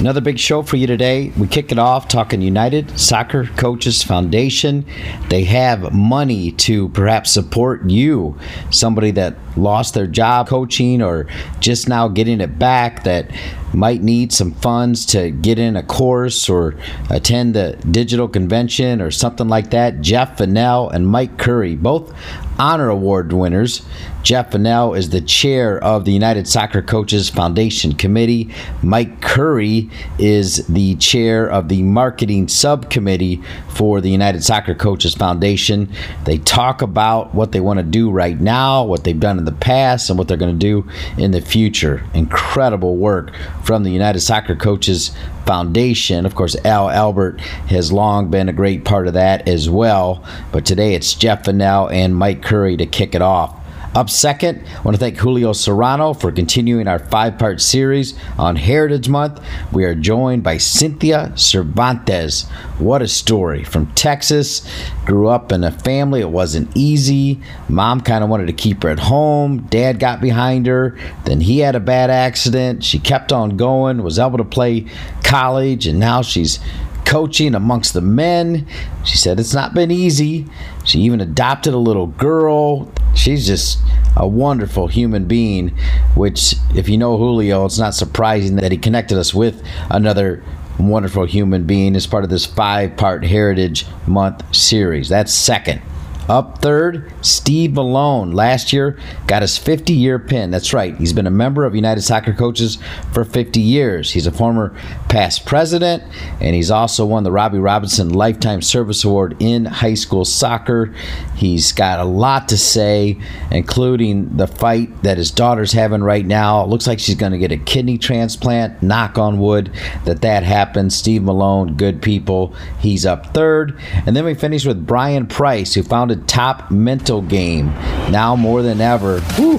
Another big show for you today. We kick it off talking United Soccer Coaches Foundation. They have money to perhaps support you, somebody that lost their job coaching or just now getting it back that might need some funds to get in a course or attend the digital convention or something like that. Jeff Vannell and Mike Curry, both honor award winners. Jeff Vannell is the chair of the United Soccer Coaches Foundation Committee. Mike Curry is the chair of the marketing subcommittee for the United Soccer Coaches Foundation. They talk about what they want to do right now, what they've done in the past, and what they're going to do in the future. Incredible work from the United Soccer Coaches Foundation. Of course, Al Albert has long been a great part of that as well. But today it's Jeff Vannell and Mike Curry to kick it off. Up second, I want to thank Julio Serrano for continuing our five part series on Heritage Month. We are joined by Cynthia Cervantes. What a story from Texas. Grew up in a family, it wasn't easy. Mom kind of wanted to keep her at home. Dad got behind her. Then he had a bad accident. She kept on going, was able to play college, and now she's coaching amongst the men. She said it's not been easy. She even adopted a little girl. She's just a wonderful human being, which, if you know Julio, it's not surprising that he connected us with another wonderful human being as part of this five part Heritage Month series. That's second. Up third, Steve Malone. Last year, got his 50 year pin. That's right. He's been a member of United Soccer Coaches for 50 years. He's a former past president, and he's also won the Robbie Robinson Lifetime Service Award in high school soccer. He's got a lot to say, including the fight that his daughter's having right now. It looks like she's going to get a kidney transplant. Knock on wood that that happens. Steve Malone, good people. He's up third. And then we finish with Brian Price, who founded top mental game. Now more than ever, whew,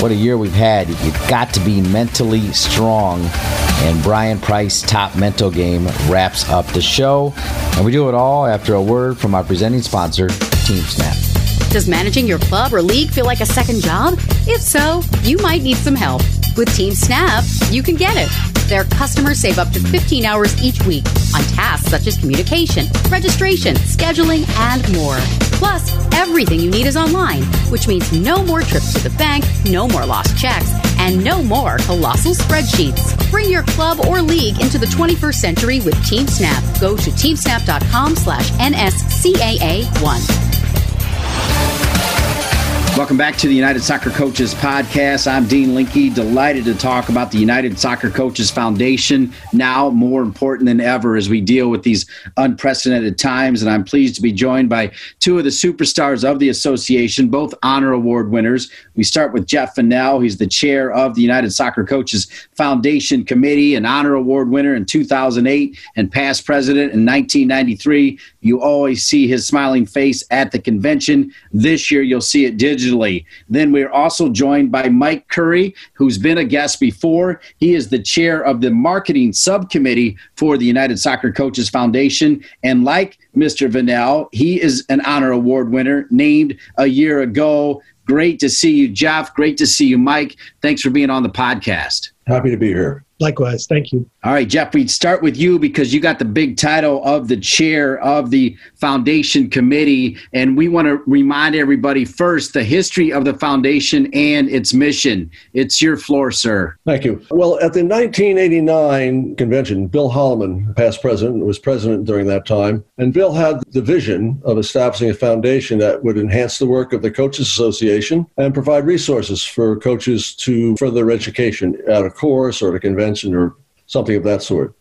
what a year we've had. You've got to be mentally strong. And Brian Price, top mental game, wraps up the show. And we do it all after a word from our presenting sponsor, TeamSnap. Does managing your club or league feel like a second job? If so, you might need some help. With TeamSnap, you can get it. Their customers save up to 15 hours each week on tasks such as communication, registration, scheduling, and more. Plus, everything you need is online, which means no more trips to the bank, no more lost checks, and no more colossal spreadsheets. Bring your club or league into the 21st century with TeamSnap. Go to teamsnap.com slash NSCAA1. Welcome back to the United Soccer Coaches Podcast. I'm Dean Linke, delighted to talk about the United Soccer Coaches Foundation, now more important than ever as we deal with these unprecedented times. And I'm pleased to be joined by two of the superstars of the association, both honor award winners. We start with Jeff Vannell. He's the chair of the United Soccer Coaches Foundation Committee, an honor award winner in 2008 and past president in 1993. You always see his smiling face at the convention. This year, you'll see it digitally. Then we're also joined by Mike Curry, who's been a guest before. He is the chair of the marketing subcommittee for the United Soccer Coaches Foundation. And like Mr. Vanel, he is an honor award winner named a year ago. Great to see you, Jeff. Great to see you, Mike. Thanks for being on the podcast. Happy to be here. Likewise. Thank you. All right, Jeff, we'd start with you because you got the big title of the chair of the foundation committee. And we want to remind everybody first the history of the foundation and its mission. It's your floor, sir. Thank you. Well, at the 1989 convention, Bill Holloman, past president, was president during that time. And Bill had the vision of establishing a foundation that would enhance the work of the Coaches Association and provide resources for coaches to further their education at a course or at a convention or something of that sort.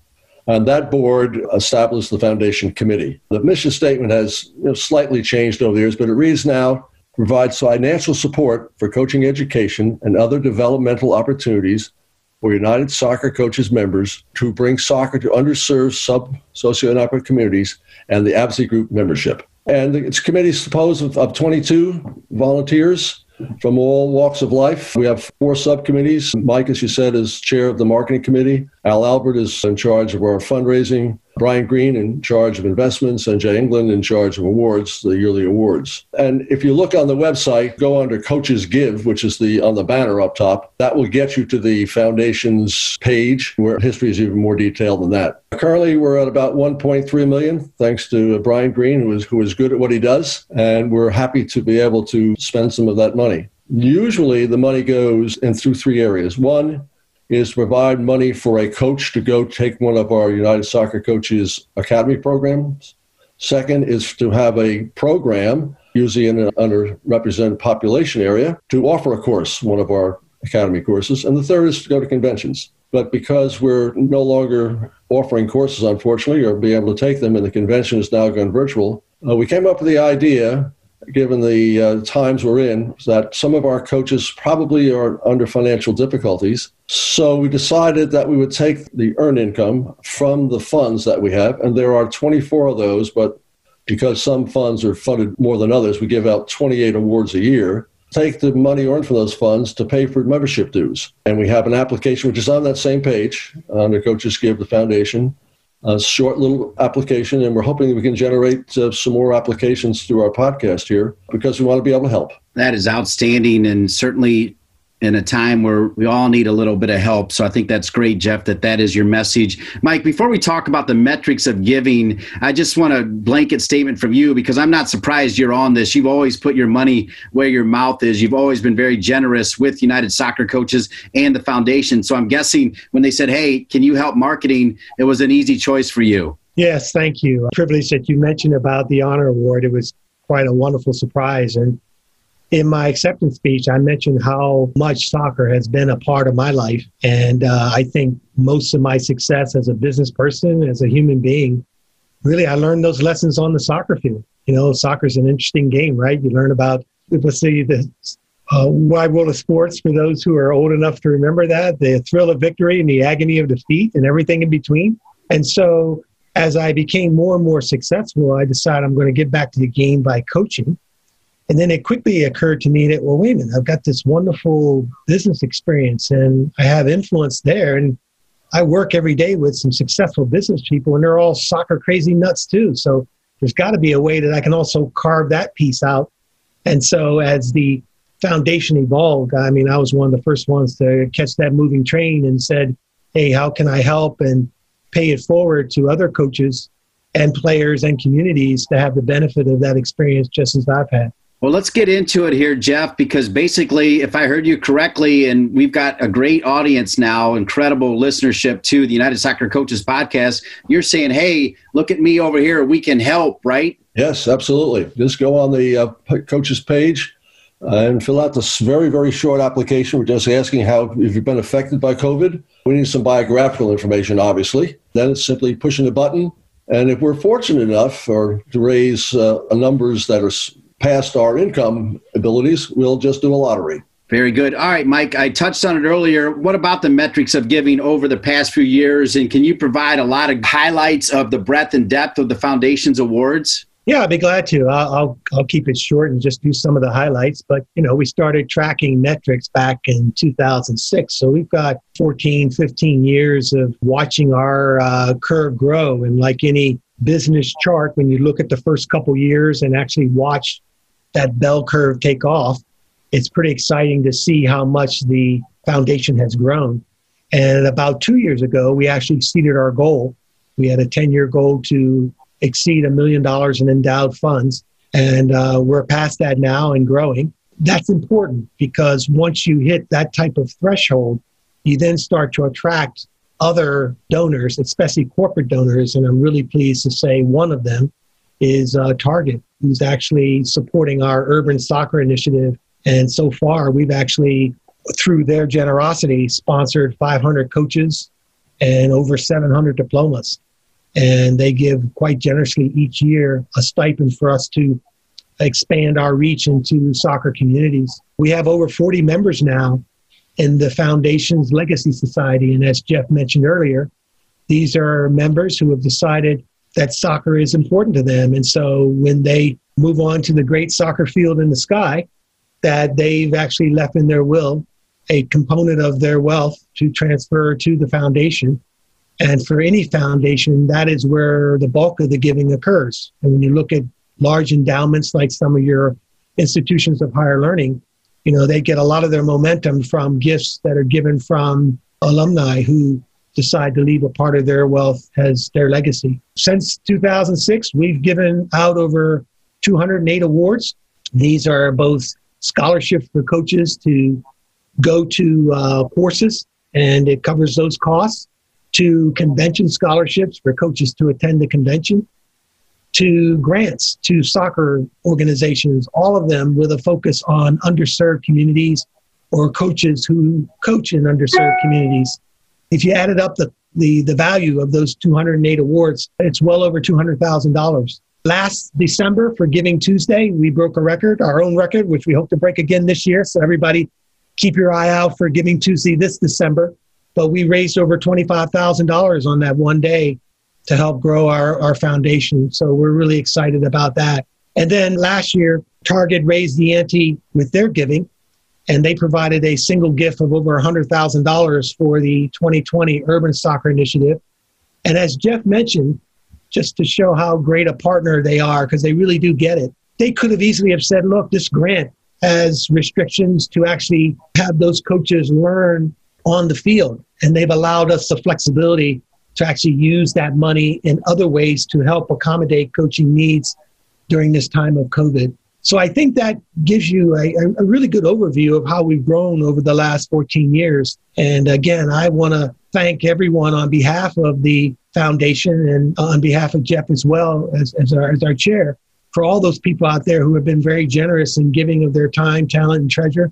And that board established the foundation committee. The mission statement has you know, slightly changed over the years, but it reads now provides financial support for coaching education and other developmental opportunities for United Soccer Coaches members to bring soccer to underserved sub socioeconomic communities and the advocacy group membership. And its committee is composed of, of 22 volunteers from all walks of life. We have four subcommittees. Mike, as you said, is chair of the marketing committee. Al Albert is in charge of our fundraising. Brian Green in charge of investments, and Jay England in charge of awards, the yearly awards. And if you look on the website, go under Coaches Give, which is the on the banner up top. That will get you to the foundation's page, where history is even more detailed than that. Currently, we're at about 1.3 million, thanks to Brian Green, who is who is good at what he does, and we're happy to be able to spend some of that money. Usually, the money goes in through three areas. One is to provide money for a coach to go take one of our United Soccer Coaches Academy programs. Second is to have a program, usually in an underrepresented population area, to offer a course, one of our academy courses. And the third is to go to conventions. But because we're no longer offering courses, unfortunately, or be able to take them, and the convention is now gone virtual, uh, we came up with the idea given the uh, times we're in, that some of our coaches probably are under financial difficulties. So we decided that we would take the earned income from the funds that we have, and there are 24 of those, but because some funds are funded more than others, we give out 28 awards a year. Take the money earned from those funds to pay for membership dues. And we have an application which is on that same page under Coaches Give the Foundation a short little application, and we're hoping we can generate uh, some more applications through our podcast here because we want to be able to help. That is outstanding, and certainly in a time where we all need a little bit of help. So I think that's great, Jeff, that that is your message. Mike, before we talk about the metrics of giving, I just want a blanket statement from you because I'm not surprised you're on this. You've always put your money where your mouth is. You've always been very generous with United Soccer Coaches and the foundation. So I'm guessing when they said, hey, can you help marketing, it was an easy choice for you. Yes, thank you. Privilege that you mentioned about the honor award. It was quite a wonderful surprise. And in my acceptance speech, I mentioned how much soccer has been a part of my life. And uh, I think most of my success as a business person, as a human being, really, I learned those lessons on the soccer field. You know, soccer is an interesting game, right? You learn about, let's say, the uh, wide world of sports for those who are old enough to remember that the thrill of victory and the agony of defeat and everything in between. And so, as I became more and more successful, I decided I'm going to get back to the game by coaching and then it quickly occurred to me that, well, wait a minute, I've got this wonderful business experience and I have influence there. And I work every day with some successful business people and they're all soccer crazy nuts too. So there's got to be a way that I can also carve that piece out. And so as the foundation evolved, I mean, I was one of the first ones to catch that moving train and said, hey, how can I help and pay it forward to other coaches and players and communities to have the benefit of that experience just as I've had. Well, let's get into it here, Jeff, because basically, if I heard you correctly, and we've got a great audience now, incredible listenership to the United Soccer Coaches podcast, you're saying, hey, look at me over here. We can help, right? Yes, absolutely. Just go on the uh, coaches page uh, and fill out this very, very short application. We're just asking how, if you've been affected by COVID. We need some biographical information, obviously. Then it's simply pushing a button. And if we're fortunate enough or to raise uh, numbers that are past our income abilities, we'll just do a lottery. Very good. All right, Mike, I touched on it earlier. What about the metrics of giving over the past few years? And can you provide a lot of highlights of the breadth and depth of the Foundation's awards? Yeah, I'd be glad to. I'll, I'll, I'll keep it short and just do some of the highlights. But, you know, we started tracking metrics back in 2006. So we've got 14, 15 years of watching our uh, curve grow. And like any business chart, when you look at the first couple years and actually watch that bell curve take off, it's pretty exciting to see how much the foundation has grown. And about two years ago, we actually exceeded our goal. We had a 10 year goal to exceed a million dollars in endowed funds. And uh, we're past that now and growing. That's important because once you hit that type of threshold, you then start to attract other donors, especially corporate donors. And I'm really pleased to say one of them is uh, Target, who's actually supporting our urban soccer initiative. And so far, we've actually, through their generosity, sponsored 500 coaches and over 700 diplomas. And they give quite generously each year a stipend for us to expand our reach into soccer communities. We have over 40 members now in the foundation's Legacy Society. And as Jeff mentioned earlier, these are members who have decided that soccer is important to them. And so when they move on to the great soccer field in the sky, that they've actually left in their will a component of their wealth to transfer to the foundation. And for any foundation, that is where the bulk of the giving occurs. And when you look at large endowments like some of your institutions of higher learning, you know, they get a lot of their momentum from gifts that are given from alumni who decide to leave a part of their wealth as their legacy. Since 2006, we've given out over 208 awards. These are both scholarships for coaches to go to uh, courses, and it covers those costs, to convention scholarships for coaches to attend the convention, to grants to soccer organizations, all of them with a focus on underserved communities or coaches who coach in underserved communities. If you added up the, the, the value of those 208 awards, it's well over $200,000. Last December for Giving Tuesday, we broke a record, our own record, which we hope to break again this year. So everybody keep your eye out for Giving Tuesday this December. But we raised over $25,000 on that one day to help grow our, our foundation. So we're really excited about that. And then last year, Target raised the ante with their giving, and they provided a single gift of over $100,000 for the 2020 Urban Soccer Initiative. And as Jeff mentioned, just to show how great a partner they are, because they really do get it, they could have easily have said, look, this grant has restrictions to actually have those coaches learn on the field. And they've allowed us the flexibility to actually use that money in other ways to help accommodate coaching needs during this time of COVID. So I think that gives you a, a really good overview of how we've grown over the last 14 years. And again, I want to thank everyone on behalf of the foundation and on behalf of Jeff as well as, as, our, as our chair for all those people out there who have been very generous in giving of their time, talent, and treasure,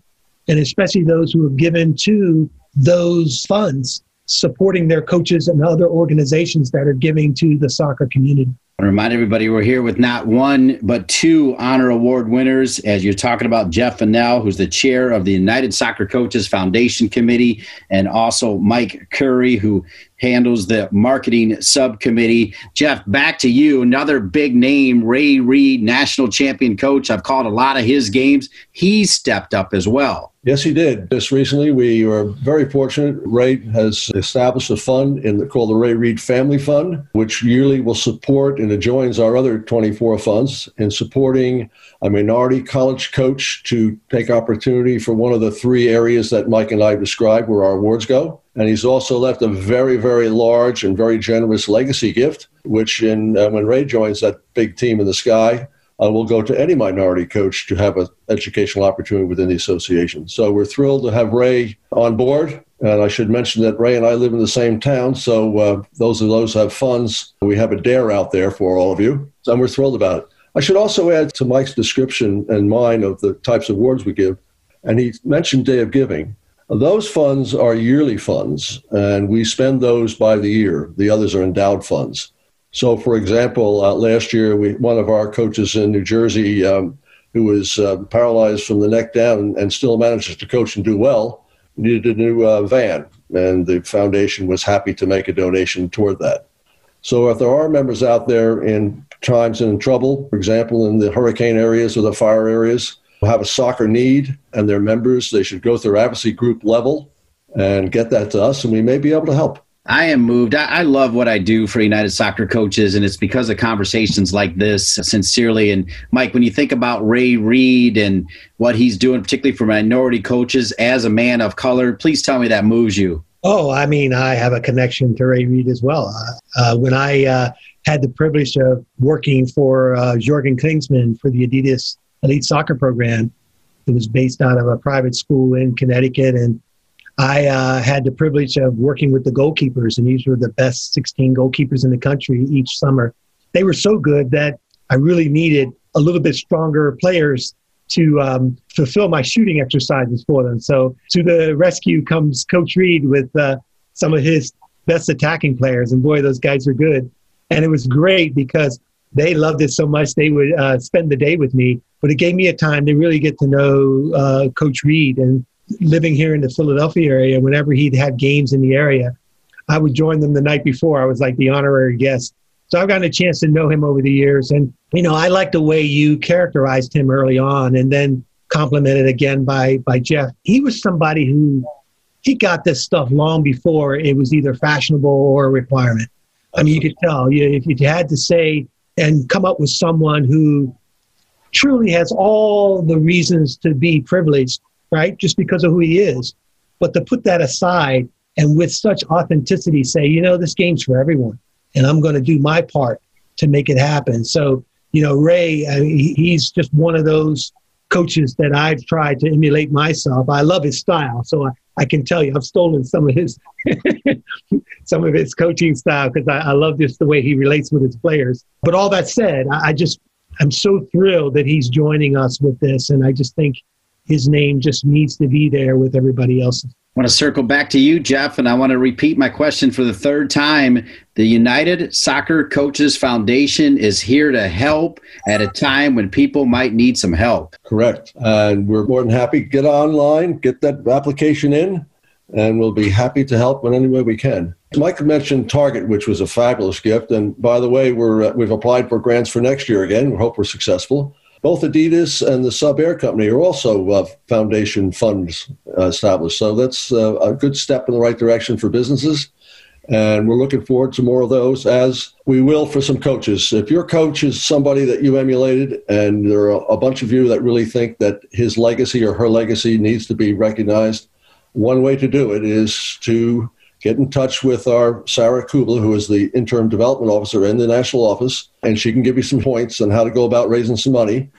and especially those who have given to those funds supporting their coaches and other organizations that are giving to the soccer community. I want to remind everybody we're here with not one but two honor award winners. As you're talking about Jeff Fennell, who's the chair of the United Soccer Coaches Foundation Committee, and also Mike Curry, who handles the marketing subcommittee. Jeff, back to you. Another big name, Ray Reid, national champion coach. I've called a lot of his games. He stepped up as well. Yes, he did. Just recently, we were very fortunate. Ray has established a fund in the, called the Ray Reid Family Fund, which yearly will support and adjoins our other 24 funds in supporting a minority college coach to take opportunity for one of the three areas that Mike and I described where our awards go. And he's also left a very, very large and very generous legacy gift, which in uh, when Ray joins that big team in the sky, uh, will go to any minority coach to have an educational opportunity within the association. So we're thrilled to have Ray on board. And I should mention that Ray and I live in the same town. So uh, those of those who have funds, we have a dare out there for all of you. And we're thrilled about it. I should also add to Mike's description and mine of the types of awards we give. And he mentioned Day of Giving. Those funds are yearly funds, and we spend those by the year. The others are endowed funds. So, for example, uh, last year, we, one of our coaches in New Jersey, um, who was uh, paralyzed from the neck down and still manages to coach and do well, needed a new uh, van, and the foundation was happy to make a donation toward that. So, if there are members out there in times in trouble, for example, in the hurricane areas or the fire areas, have a soccer need and their members, they should go through advocacy group level and get that to us, and we may be able to help. I am moved. I, I, love what I do for United Soccer Coaches, and it's because of conversations like this, sincerely. And Mike, when you think about Ray Reid and what he's doing, particularly for minority coaches as a man of color, please tell me that moves you. Oh, I mean, I have a connection to Ray Reid as well. Uh, uh, when I uh, had the privilege of working for uh, Jurgen Klinsmann for the Adidas Elite Soccer Program, it was based out of a private school in Connecticut, and I uh, had the privilege of working with the goalkeepers, and these were the best 16 goalkeepers in the country each summer. They were so good that I really needed a little bit stronger players to um, fulfill my shooting exercises for them. So to the rescue comes Coach Reid with uh, some of his best attacking players, and boy, those guys are good. And it was great because they loved it so much they would uh, spend the day with me. But it gave me a time to really get to know uh, Coach Reid and living here in the Philadelphia area, whenever he'd had games in the area, I would join them the night before. I was like the honorary guest. So I've gotten a chance to know him over the years. And, you know, I like the way you characterized him early on. And then complimented again by by Jeff. He was somebody who he got this stuff long before it was either fashionable or a requirement. I mean, you could tell you, if you had to say and come up with someone who truly has all the reasons to be privileged, right? Just because of who he is. But to put that aside and with such authenticity say, you know, this game's for everyone and I'm going to do my part to make it happen. So, you know, Ray, he's just one of those coaches that I've tried to emulate myself. I love his style, so I, I can tell you I've stolen some of his some of his coaching style because I, I, love just the way he relates with his players. But all that said, I, I just I'm so thrilled that he's joining us with this, and I just think his name just needs to be there with everybody else. I want to circle back to you, Jeff, and I want to repeat my question for the third time. The United Soccer Coaches Foundation is here to help at a time when people might need some help. Correct. And we're more than happy. Get online, get that application in, and we'll be happy to help in any way we can. Mike mentioned Target, which was a fabulous gift. And by the way, we're, uh, we've applied for grants for next year again. We hope we're successful. Both Adidas and the Sub Air Company are also uh, foundation funds uh, established. So that's uh, a good step in the right direction for businesses. And we're looking forward to more of those, as we will for some coaches. If your coach is somebody that you emulated, and there are a bunch of you that really think that his legacy or her legacy needs to be recognized, one way to do it is to get in touch with our Sarah Kubler, who is the interim development officer in the national office, and she can give you some points on how to go about raising some money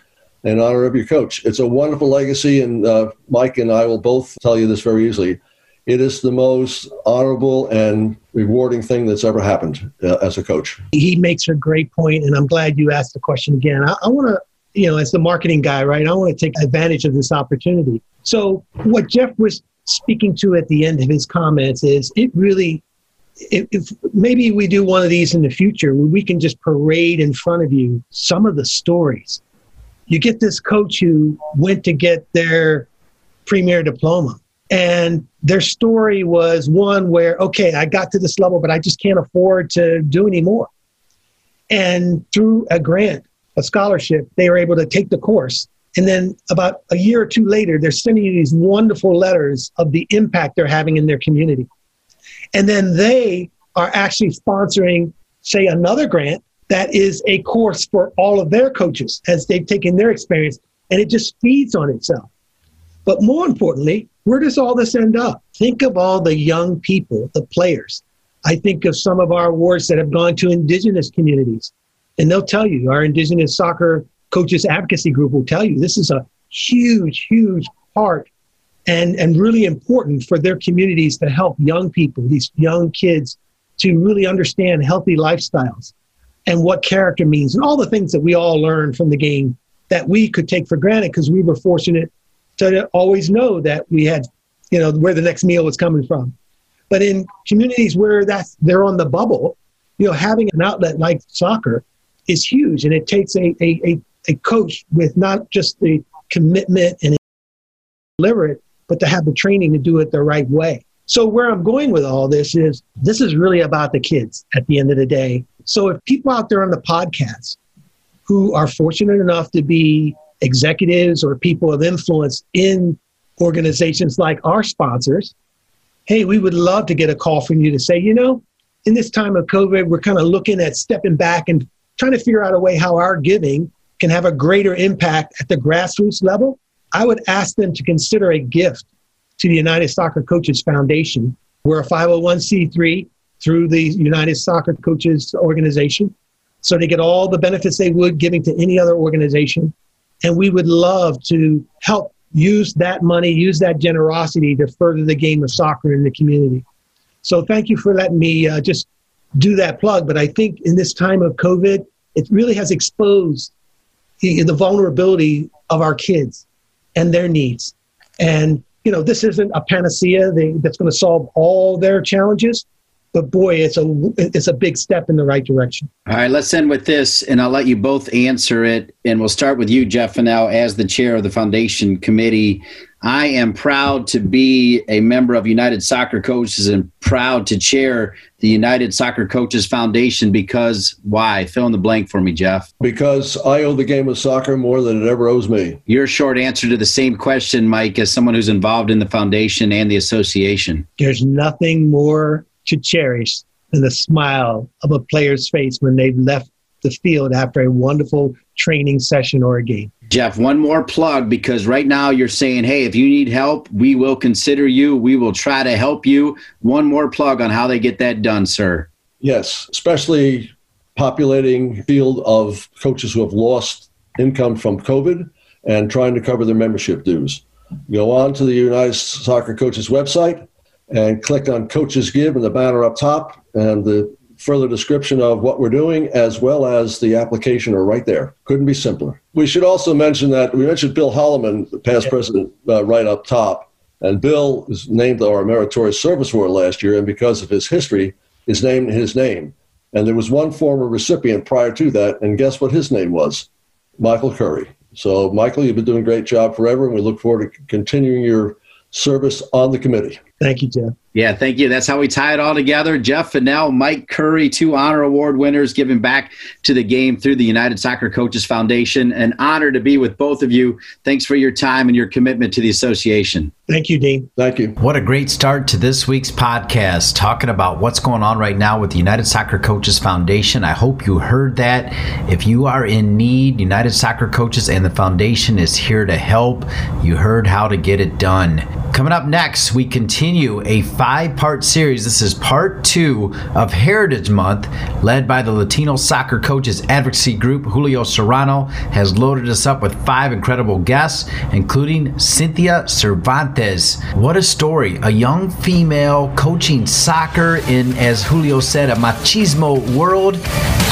in honor of your coach. It's a wonderful legacy, and uh, Mike and I will both tell you this very easily. It is the most honorable and rewarding thing that's ever happened uh, as a coach. He makes a great point, and I'm glad you asked the question again. I, I want to, you know, as the marketing guy, right, I want to take advantage of this opportunity. So, what Jeff was speaking to at the end of his comments is it really if, if, maybe we do one of these in the future where we can just parade in front of you some of the stories. You get this coach who went to get their premier diploma. And their story was one where okay i got to this level but i just can't afford to do anymore and through a grant a scholarship they were able to take the course and then about a year or two later, they're sending you these wonderful letters of the impact they're having in their community. And then they are actually sponsoring, say, another grant that is a course for all of their coaches as they've taken their experience. And it just feeds on itself. But more importantly, where does all this end up? Think of all the young people, the players. I think of some of our awards that have gone to indigenous communities. And they'll tell you our indigenous soccer coaches advocacy group will tell you this is a huge, huge part and, and really important for their communities to help young people, these young kids, to really understand healthy lifestyles and what character means and all the things that we all learn from the game that we could take for granted because we were fortunate to always know that we had, you know, where the next meal was coming from. But in communities where that's they're on the bubble, you know, having an outlet like soccer is huge, and it takes a, a, a a coach with not just the commitment and deliver it, but to have the training to do it the right way. So where I'm going with all this is this is really about the kids at the end of the day. So if people out there on the podcast who are fortunate enough to be executives or people of influence in organizations like our sponsors, hey, we would love to get a call from you to say, you know, in this time of COVID, we're kind of looking at stepping back and trying to figure out a way how our giving can have a greater impact at the grassroots level, I would ask them to consider a gift to the United Soccer Coaches Foundation. We're a 501c3 through the United Soccer Coaches Organization. So they get all the benefits they would giving to any other organization. And we would love to help use that money, use that generosity to further the game of soccer in the community. So thank you for letting me uh, just do that plug. But I think in this time of COVID, it really has exposed the, vulnerability of our kids and their needs. And, you know, this isn't a panacea that's going to solve all their challenges, but boy, it's a it's a big step in the right direction. All right, let's end with this, and I'll let you both answer it. And we'll start with you, Jeff Fennell, as the chair of the foundation committee. I am proud to be a member of United Soccer Coaches and proud to chair the United Soccer Coaches Foundation because why? Fill in the blank for me, Jeff. Because I owe the game of soccer more than it ever owes me. Your short answer to the same question, Mike, as someone who's involved in the foundation and the association. There's nothing more to cherish than the smile of a player's face when they've left the field after a wonderful training session or a game. Jeff, one more plug because right now you're saying, hey, if you need help, we will consider you. We will try to help you. One more plug on how they get that done, sir. Yes, especially populating field of coaches who have lost income from COVID and trying to cover their membership dues. Go on to the United Soccer Coaches website and click on Coaches Give in the banner up top, and the further description of what we're doing as well as the application are right there. Couldn't be simpler. We should also mention that we mentioned Bill Holloman, the past president, uh, right up top. And Bill was named our Meritorious Service Award last year, and because of his history, is named his name. And there was one former recipient prior to that, and guess what his name was? Michael Curry. So, Michael, you've been doing a great job forever, and we look forward to continuing your service on the committee. Thank you, Jeff. Yeah, thank you. That's how we tie it all together. Jeff Fennell, Mike Curry, two honor award winners, giving back to the game through the United Soccer Coaches Foundation. An honor to be with both of you. Thanks for your time and your commitment to the association. Thank you, Dean. Thank you. What a great start to this week's podcast, talking about what's going on right now with the United Soccer Coaches Foundation. I hope you heard that. If you are in need, United Soccer Coaches and the Foundation is here to help. You heard how to get it done. Coming up next, we continue a five part series. This is part two of Heritage Month, led by the Latino Soccer Coaches Advocacy Group. Julio Serrano has loaded us up with five incredible guests, including Cynthia Cervantes. What a story! A young female coaching soccer in, as Julio said, a machismo world.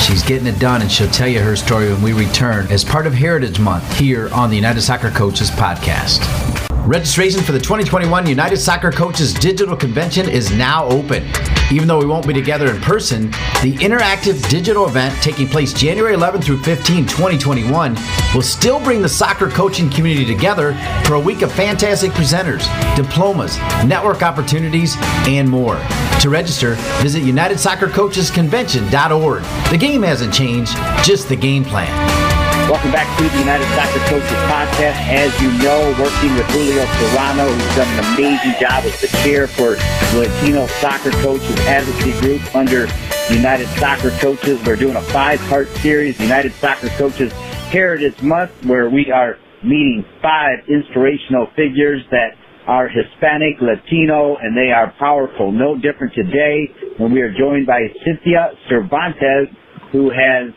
She's getting it done, and she'll tell you her story when we return as part of Heritage Month here on the United Soccer Coaches Podcast. Registration for the 2021 United Soccer Coaches Digital Convention is now open. Even though we won't be together in person, the interactive digital event taking place January 11 through 15, 2021 will still bring the soccer coaching community together for a week of fantastic presenters, diplomas, network opportunities, and more. To register, visit UnitedSoccerCoachesConvention.org. The game hasn't changed, just the game plan. Welcome back to the United Soccer Coaches Podcast. As you know, working with Julio Serrano, who's done an amazing job as the chair for Latino Soccer Coaches Advocacy Group under United Soccer Coaches. We're doing a five-part series, United Soccer Coaches Heritage Month, where we are meeting five inspirational figures that are Hispanic, Latino, and they are powerful. No different today when we are joined by Cynthia Cervantes, who has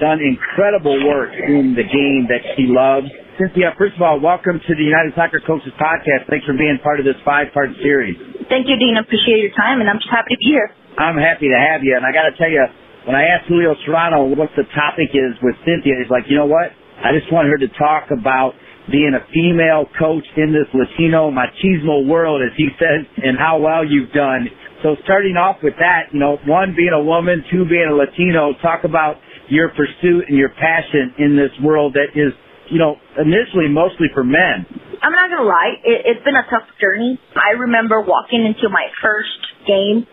done incredible work in the game that she loves. Cynthia, first of all, welcome to the United Soccer Coaches Podcast. Thanks for being part of this five-part series. Thank you, Dean. I appreciate your time, and I'm just happy to be here. I'm happy to have you, and I got to tell you, when I asked Julio Serrano what the topic is with Cynthia, he's like, you know what? I just want her to talk about being a female coach in this Latino machismo world, as he says, and how well you've done. So starting off with that, you know, one being a woman, two being a Latino, talk about your pursuit and your passion in this world that is, you know, initially mostly for men. I'm not gonna lie, it, it's been a tough journey. I remember walking into my first game,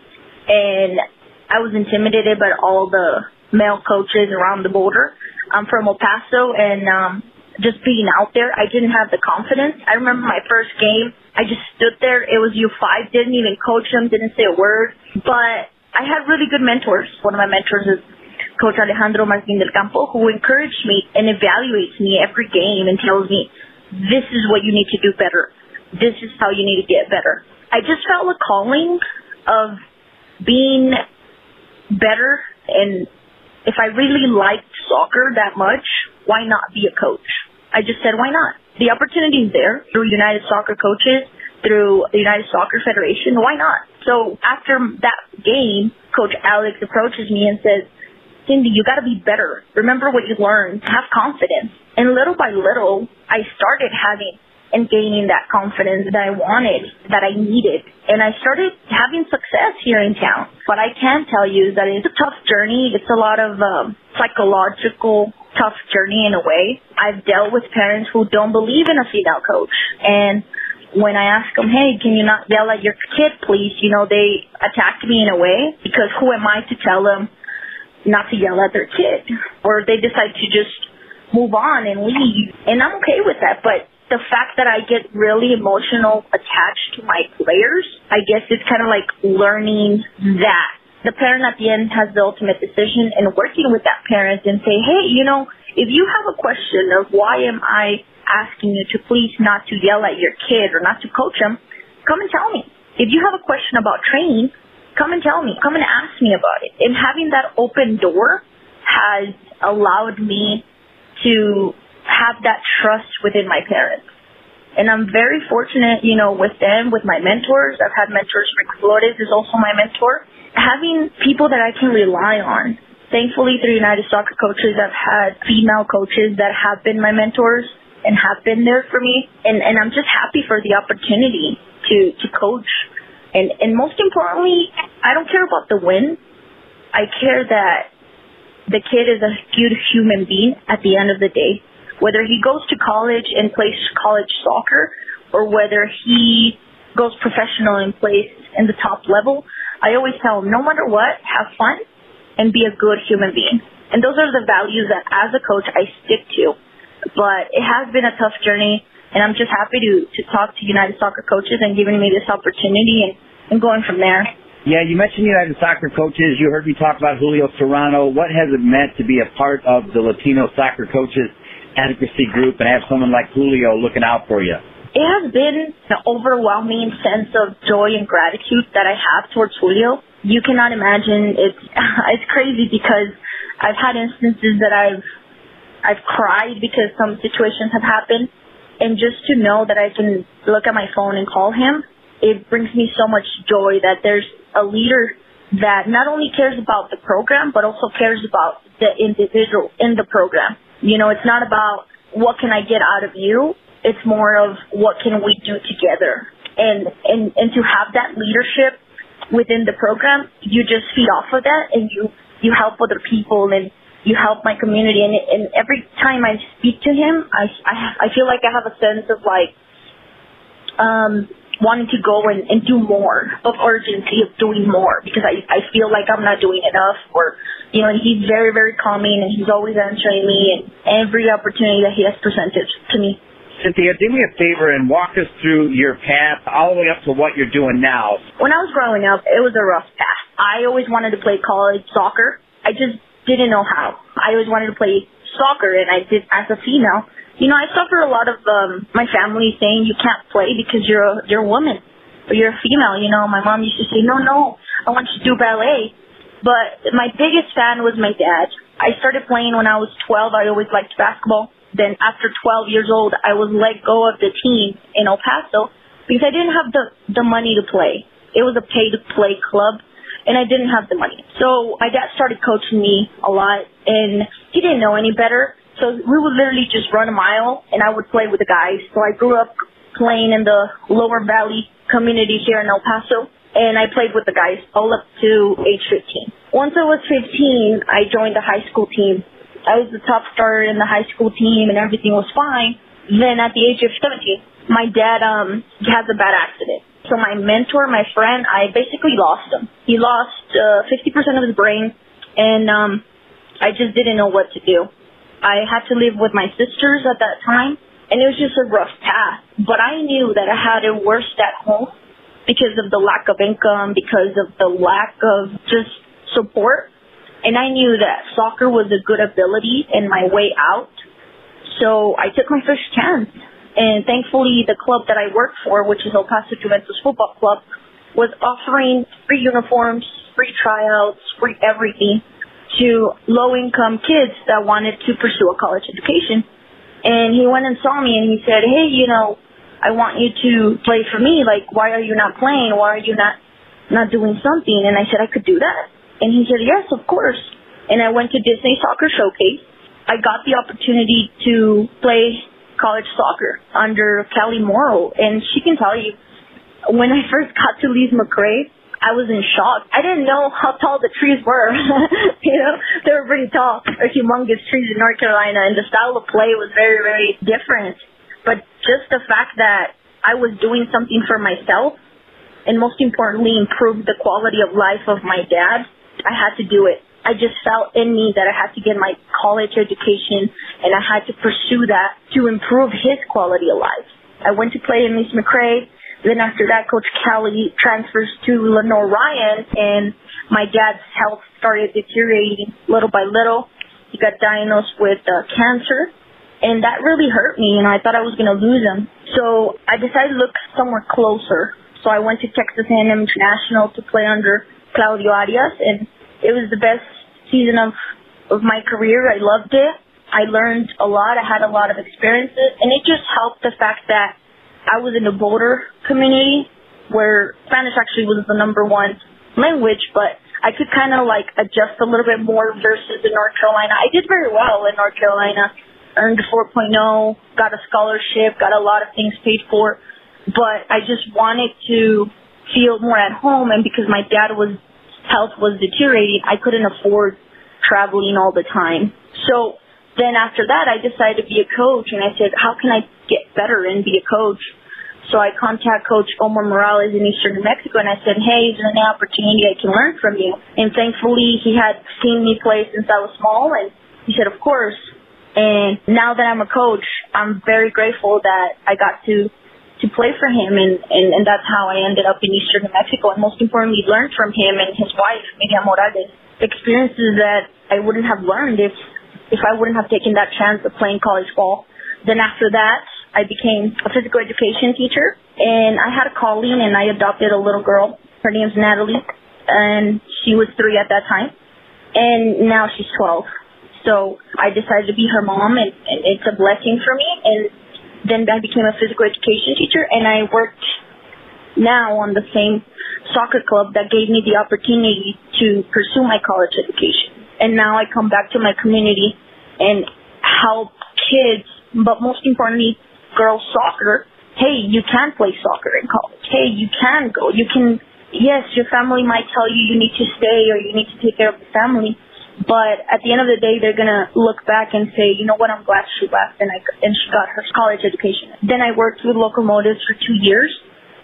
and I was intimidated by all the male coaches around the border. I'm from El Paso, and um, just being out there, I didn't have the confidence. I remember my first game, I just stood there. It was U5, didn't even coach them, didn't say a word, but I had really good mentors. One of my mentors is Coach Alejandro Martin del Campo, who encouraged me and evaluates me every game and tells me, this is what you need to do better. This is how you need to get better. I just felt a calling of being better and if I really liked soccer that much, why not be a coach? I just said, why not? The opportunity is there through United Soccer Coaches, through the United Soccer Federation. Why not? So after that game, Coach Alex approaches me and says, Cindy, you got to be better. Remember what you learned. Have confidence. And little by little, I started having and gaining that confidence that I wanted, that I needed. And I started having success here in town. What I can tell you is that it's a tough journey. It's a lot of um, psychological tough journey in a way. I've dealt with parents who don't believe in a female coach. And when I ask them, hey, can you not yell at your kid, please? You know, they attack me in a way because who am I to tell them not to yell at their kid? Or they decide to just move on and leave. And I'm okay with that. But the fact that I get really emotional attached to my players, I guess it's kind of like learning that. The parent at the end has the ultimate decision and working with that parent and say, hey, you know, if you have a question of why am I asking you to please not to yell at your kid or not to coach them, come and tell me. If you have a question about training, come and tell me. Come and ask me about it. And having that open door has allowed me to have that trust within my parents. And I'm very fortunate, you know, with them, with my mentors. I've had mentors. Rick Flores is also my mentor. Having people that I can rely on. Thankfully, through United Soccer Coaches, I've had female coaches that have been my mentors and have been there for me. And, and I'm just happy for the opportunity to, to coach. And, and most importantly, I don't care about the win. I care that the kid is a good human being at the end of the day whether he goes to college and plays college soccer or whether he goes professional and plays in the top level, I always tell him, no matter what, have fun and be a good human being. And those are the values that as a coach I stick to. But it has been a tough journey and I'm just happy to, to talk to United Soccer coaches and giving me this opportunity and, and going from there. Yeah, you mentioned United Soccer coaches. You heard me talk about Julio Serrano. What has it meant to be a part of the Latino soccer coaches advocacy group and have someone like Julio looking out for you? It has been an overwhelming sense of joy and gratitude that I have towards Julio. You cannot imagine it's it's crazy because I've had instances that I've I've cried because some situations have happened and just to know that I can look at my phone and call him, it brings me so much joy that there's a leader that not only cares about the program but also cares about the individual in the program. You know, it's not about what can I get out of you. It's more of what can we do together. And, and, and to have that leadership within the program, you just feed off of that and you, you help other people and you help my community. And, and every time I speak to him, I, I, I feel like I have a sense of like, um, wanting to go and, and do more, of urgency of doing more because I, I feel like I'm not doing enough or, you know, and he's very, very calming and he's always answering me and every opportunity that he has presented to me. Cynthia, do me a favor and walk us through your path all the way up to what you're doing now. When I was growing up, it was a rough path. I always wanted to play college soccer. I just didn't know how. I always wanted to play soccer and I did as a female you know, I suffer a lot of um, my family saying you can't play because you're a, you're a woman or you're a female. You know, my mom used to say, no, no, I want you to do ballet. But my biggest fan was my dad. I started playing when I was 12. I always liked basketball. Then after 12 years old, I was let go of the team in El Paso because I didn't have the, the money to play. It was a pay to play club and I didn't have the money. So my dad started coaching me a lot and he didn't know any better. So we would literally just run a mile and I would play with the guys. So I grew up playing in the lower valley community here in El Paso and I played with the guys all up to age 15. Once I was 15, I joined the high school team. I was the top starter in the high school team and everything was fine. Then at the age of 17, my dad um has a bad accident. So my mentor, my friend, I basically lost him. He lost uh, 50% of his brain and um I just didn't know what to do. I had to live with my sisters at that time, and it was just a rough path. But I knew that I had it worse at home because of the lack of income, because of the lack of just support. And I knew that soccer was a good ability and my way out. So I took my first chance. And thankfully, the club that I worked for, which is El Paso Juventus Football Club, was offering free uniforms, free tryouts, free everything to low income kids that wanted to pursue a college education. And he went and saw me and he said, Hey, you know, I want you to play for me. Like, why are you not playing? Why are you not, not doing something? And I said, I could do that. And he said, yes, of course. And I went to Disney Soccer Showcase. I got the opportunity to play college soccer under Kelly Morrow. And she can tell you, when I first got to Lees McRae, I was in shock. I didn't know how tall the trees were. you know, they were pretty tall, or humongous trees in North Carolina, and the style of play was very, very different. But just the fact that I was doing something for myself, and most importantly, improve the quality of life of my dad, I had to do it. I just felt in me that I had to get my college education and I had to pursue that to improve his quality of life. I went to play in Lees McRae. Then after that, Coach Kelly transfers to Lenoir-Rhyne, and my dad's health started deteriorating little by little. He got diagnosed with uh, cancer, and that really hurt me. And I thought I was going to lose him, so I decided to look somewhere closer. So I went to Texas A&M International to play under Claudio Arias, and it was the best season of of my career. I loved it. I learned a lot. I had a lot of experiences, and it just helped the fact that I was in the Boulder community where Spanish actually was the number one language, but I could kind of like adjust a little bit more versus in North Carolina. I did very well in North Carolina, earned a 4.0, got a scholarship, got a lot of things paid for, but I just wanted to feel more at home. And because my dad was health was deteriorating, I couldn't afford traveling all the time. So then after that, I decided to be a coach, and I said, how can I get better and be a coach. So I contact Coach Omar Morales in Eastern New Mexico, and I said, hey, is there any opportunity I can learn from you? And thankfully, he had seen me play since I was small, and he said, of course. And now that I'm a coach, I'm very grateful that I got to to play for him, and, and, and that's how I ended up in Eastern New Mexico, and most importantly, learned from him and his wife, Miriam Morales, experiences that I wouldn't have learned if if I wouldn't have taken that chance of playing college ball. Then after that, I became a physical education teacher, and I had a calling, and I adopted a little girl. Her name's Natalie, and she was three at that time, and now she's 12. So I decided to be her mom, and, and it's a blessing for me. And then I became a physical education teacher, and I worked now on the same soccer club that gave me the opportunity to pursue my college education. And now I come back to my community and help kids, but most importantly, girls soccer, hey, you can play soccer in college. Hey, you can go. You can, yes, your family might tell you you need to stay or you need to take care of the family. But at the end of the day, they're gonna look back and say, you know what, I'm glad she left and I and she got her college education. Then I worked with locomotives for two years.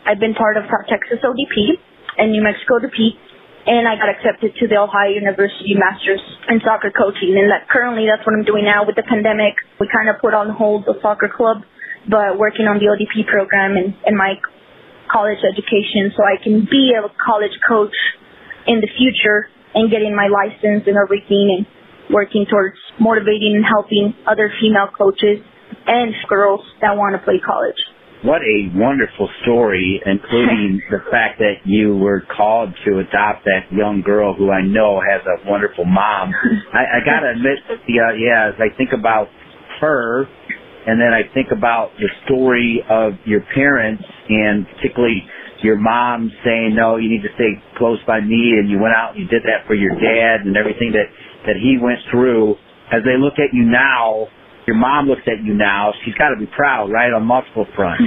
I've been part of South Texas ODP and New Mexico ODP, and I got accepted to the Ohio University Masters in Soccer Coaching. And that currently, that's what I'm doing now with the pandemic. We kind of put on hold the soccer club but working on the ODP program and, and my college education so I can be a college coach in the future and getting my license and everything and working towards motivating and helping other female coaches and girls that want to play college. What a wonderful story, including the fact that you were called to adopt that young girl who I know has a wonderful mom. I, I gotta admit, yeah, yeah, as I think about her and then I think about the story of your parents and particularly your mom saying, no, you need to stay close by me and you went out and you did that for your dad and everything that, that he went through. As they look at you now, your mom looks at you now, she's got to be proud, right, on multiple fronts.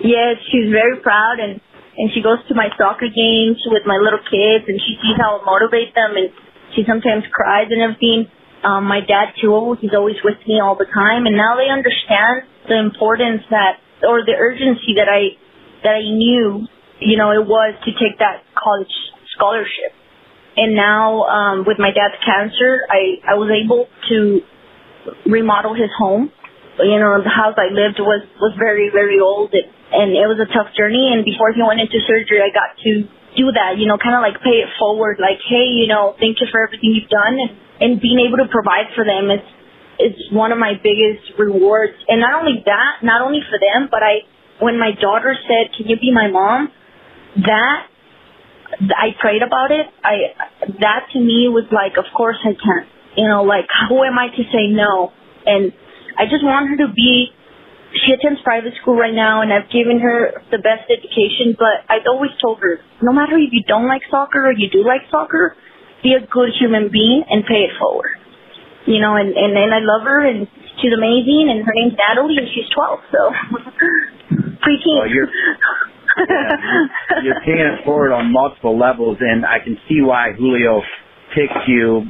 Yes, she's very proud and, and she goes to my soccer games with my little kids and she sees how I motivate them and she sometimes cries and everything um, my dad too, he's always with me all the time, and now they understand the importance that or the urgency that I that I knew, you know, it was to take that college scholarship. And now, um, with my dad's cancer, I I was able to remodel his home. You know, the house I lived was was very very old, and, and it was a tough journey. And before he went into surgery, I got to do that. You know, kind of like pay it forward. Like, hey, you know, thank you for everything you've done, and and being able to provide for them is is one of my biggest rewards. And not only that, not only for them, but I when my daughter said, "Can you be my mom?" that I prayed about it. I that to me was like, of course I can. You know, like who am I to say no? And I just want her to be. She attends private school right now, and I've given her the best education. But I've always told her, no matter if you don't like soccer or you do like soccer, be a good human being and pay it forward. You know, and, and, and I love her and she's amazing, and her name's Natalie, and she's 12. So preteen. You're, yeah, you're paying it forward on multiple levels, and I can see why Julio picked you.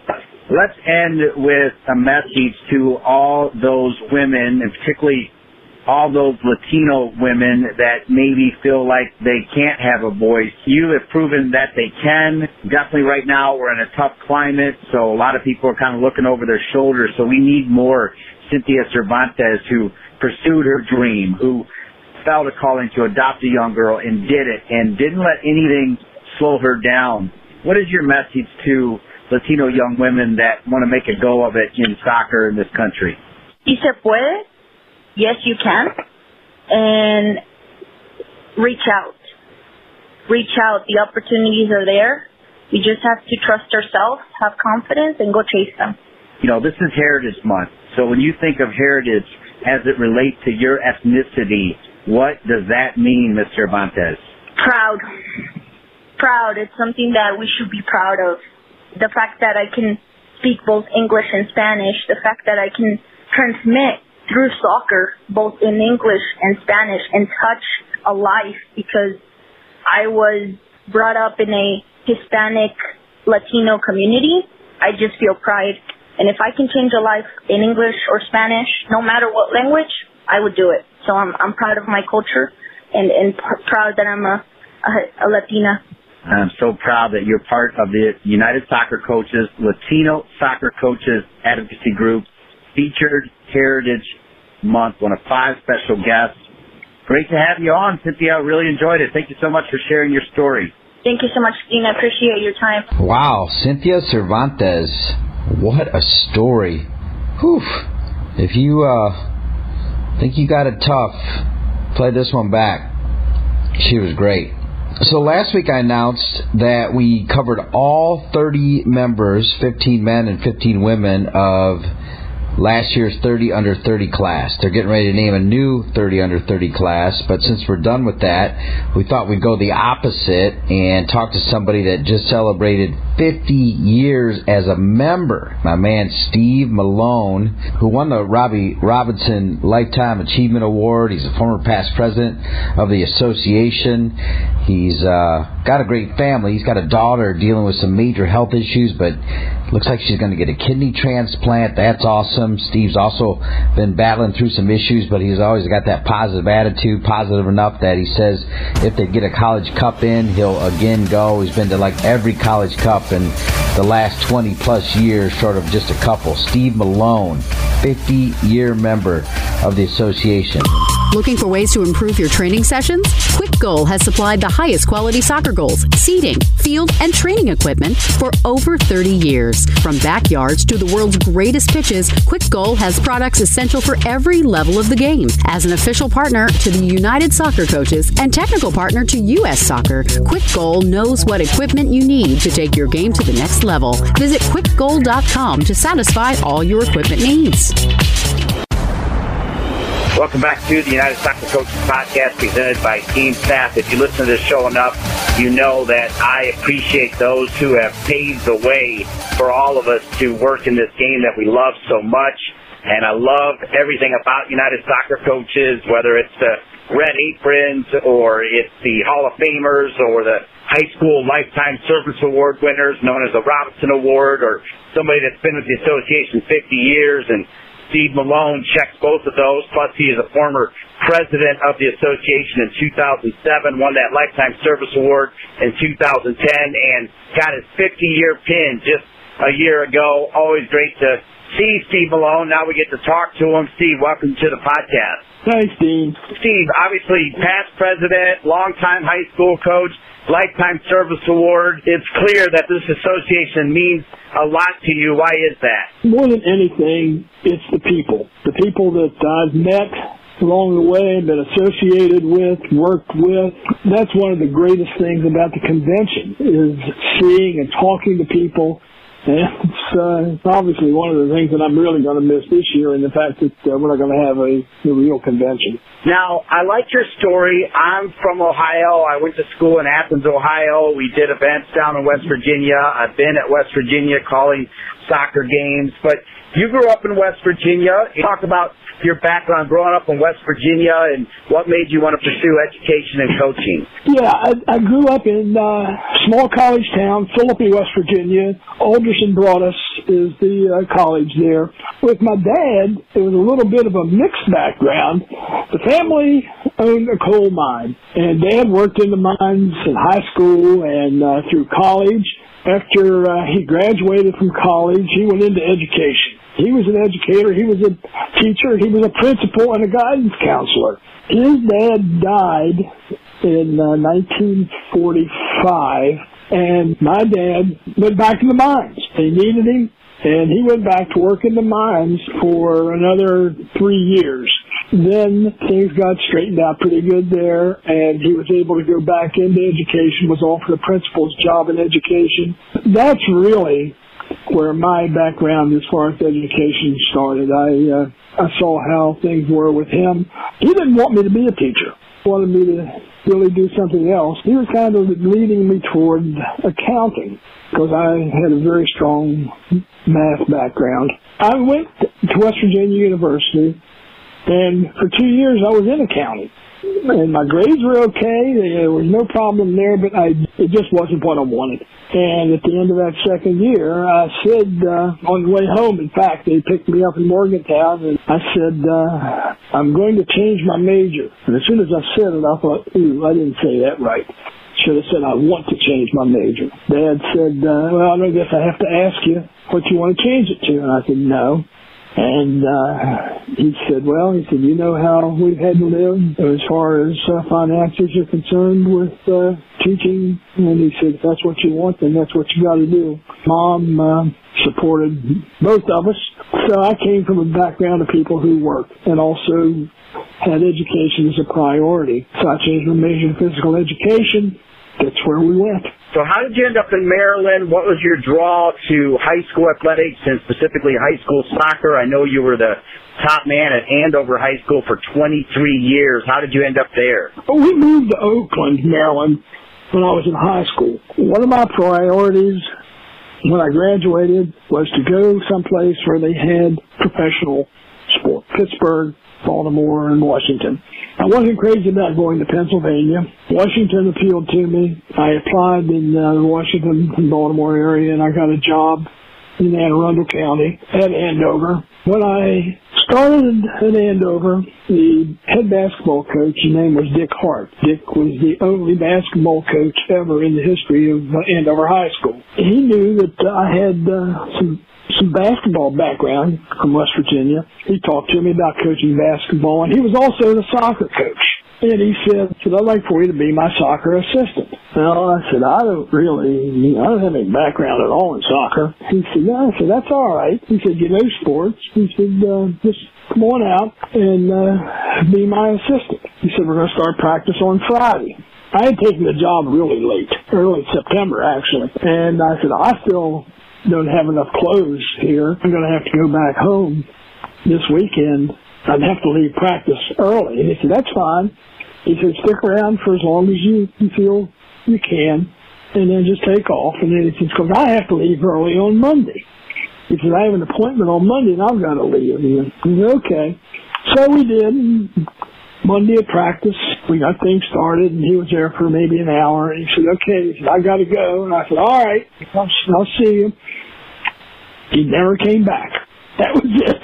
Let's end with a message to all those women, and particularly all those Latino women that maybe feel like they can't have a voice. You have proven that they can. Definitely right now we're in a tough climate, so a lot of people are kind of looking over their shoulders. So we need more Cynthia Cervantes who pursued her dream, who felt a calling to adopt a young girl and did it and didn't let anything slow her down. What is your message to Latino young women that want to make a go of it in soccer in this country? Y se puede yes, you can, and reach out. Reach out. The opportunities are there. We just have to trust ourselves, have confidence, and go chase them. You know, this is Heritage Month. So when you think of heritage as it relates to your ethnicity, what does that mean, Mr. Cervantes? Proud. Proud. It's something that we should be proud of. The fact that I can speak both English and Spanish, the fact that I can transmit through soccer, both in English and Spanish, and touch a life because I was brought up in a Hispanic Latino community. I just feel pride. And if I can change a life in English or Spanish, no matter what language, I would do it. So I'm I'm proud of my culture and and pr- proud that I'm a, a a Latina. I'm so proud that you're part of the United Soccer Coaches Latino Soccer Coaches Advocacy Group featured Heritage Month, one of five special guests. Great to have you on, Cynthia. I really enjoyed it. Thank you so much for sharing your story. Thank you so much, Dean. I appreciate your time. Wow, Cynthia Cervantes. What a story. Whew. If you uh, think you got it tough, play this one back. She was great. So last week I announced that we covered all 30 members, 15 men and 15 women of last year's 30 under 30 class. They're getting ready to name a new 30 under 30 class, but since we're done with that, we thought we'd go the opposite and talk to somebody that just celebrated 50 years as a member. My man Steve Malone, who won the Robbie Robinson Lifetime Achievement Award. He's a former past president of the association. He's uh, got a great family. He's got a daughter dealing with some major health issues, but looks like she's going to get a kidney transplant. That's awesome. Steve's also been battling through some issues, but he's always got that positive attitude, positive enough that he says if they get a college cup in, he'll again go. He's been to like every college cup in the last 20 plus years, short of just a couple. Steve Malone, 50 year member of the association. Looking for ways to improve your training sessions? Kwik Goal has supplied the highest quality soccer goals, seating, field, and training equipment for over 30 years. From backyards to the world's greatest pitches, Kwik Goal has products essential for every level of the game. As an official partner to the United Soccer Coaches and technical partner to U.S. Soccer, Kwik Goal knows what equipment you need to take your game to the next level. Visit kwikgoal.com to satisfy all your equipment needs. Welcome back to the United Soccer Coaches Podcast presented by TeamSnap. If you listen to this show enough, you know that I appreciate those who have paved the way for all of us to work in this game that we love so much. And I love everything about United Soccer Coaches, whether it's the Red Aprons or it's the Hall of Famers or the High School Lifetime Service Award winners known as the Robinson Award or somebody that's been with the association 50 years and Steve Malone checks both of those. Plus, he is a former president of the association in 2007, won that Lifetime Service Award in 2010, and got his 50-year pin just a year ago. Always great to see Steve Malone. Now we get to talk to him. Steve, welcome to the podcast. Thanks, Dean. Steve, obviously past president, longtime high school coach. Lifetime Service Award. It's clear that this association means a lot to you. Why is that? More than anything, it's the people. The people that I've met along the way, been associated with, worked with. That's one of the greatest things about the convention is seeing and talking to people it's, uh, it's obviously one of the things that I'm really going to miss this year, and the fact that uh, we're not going to have a, a real convention. Now, I like your story. I'm from Ohio. I went to school in Athens, Ohio. We did events down in West Virginia. I've been at West Virginia calling soccer games, but you grew up in West Virginia. Talk about your background growing up in West Virginia and what made you want to pursue education and coaching. Yeah, I, I grew up in uh, small college town, Philippi, West Virginia. Alderson Broaddus is the uh, college there. With my dad, it was a little bit of a mixed background. The family owned a coal mine, and Dad worked in the mines in high school and uh, through college. After uh, he graduated from college, he went into education. He was an educator, he was a teacher, he was a principal and a guidance counselor. His dad died in uh, 1945, and my dad went back to the mines. They needed him, and he went back to work in the mines for another three years. Then things got straightened out pretty good there, and he was able to go back into education, was offered a principal's job in education. That's really where my background as far as education started. I uh, I saw how things were with him. He didn't want me to be a teacher. He wanted me to really do something else. He was kind of leading me toward accounting because I had a very strong math background. I went to West Virginia University, and for two years I was in accounting and my grades were okay. There was no problem there, but I it just wasn't what I wanted. And at the end of that second year, I said uh, on the way home, in fact, they picked me up in Morgantown, and I said uh, I'm going to change my major. And as soon as I said it, I thought, ooh, I didn't say that right. Should have said I want to change my major. Dad said, uh, well, I guess I have to ask you what you want to change it to. And I said, no. And uh, he said, well, he said, you know how we've had to live as far as uh, finances are concerned with uh, teaching. And he said, if that's what you want, then that's what you got to do. Mom uh, supported both of us. So I came from a background of people who worked and also had education as a priority. So I changed my major in physical education. That's where we went. So how did you end up in Maryland? What was your draw to high school athletics and specifically high school soccer? I know you were the top man at Andover High School for 23 years. How did you end up there? We moved to Oakland, Maryland when I was in high school. One of my priorities when I graduated was to go someplace where they had professional sport. Pittsburgh, Baltimore, and Washington. I wasn't crazy about going to Pennsylvania. Washington appealed to me. I applied in uh, the Washington and Baltimore area, and I got a job in Anne Arundel County at Andover. When I started at Andover, the head basketball coach, his name was Dick Hart. Dick was the only basketball coach ever in the history of Andover High School. He knew that I had uh, some some basketball background from West Virginia. He talked to me about coaching basketball, and he was also the soccer coach. And he said, said, I'd like for you to be my soccer assistant. Well, I said, I don't really, I don't have any background at all in soccer. He said, no, I said, that's all right. He said, you know sports. He said, uh, just come on out and uh, be my assistant. He said, we're going to start practice on Friday. I had taken the job really late, early September actually. And I said, I still don't have enough clothes here. I'm going to have to go back home this weekend. I'd have to leave practice early. And he said, that's fine. He said, stick around for as long as you, you feel you can, and then just take off. And then he says, because I have to leave early on Monday. He said, I have an appointment on Monday and I've got to leave. And he said, okay. So we did. Monday at practice, we got things started, and he was there for maybe an hour. And he said, "Okay," he said, "I got to go." And I said, "All right, I'll, I'll see you." He never came back. That was it.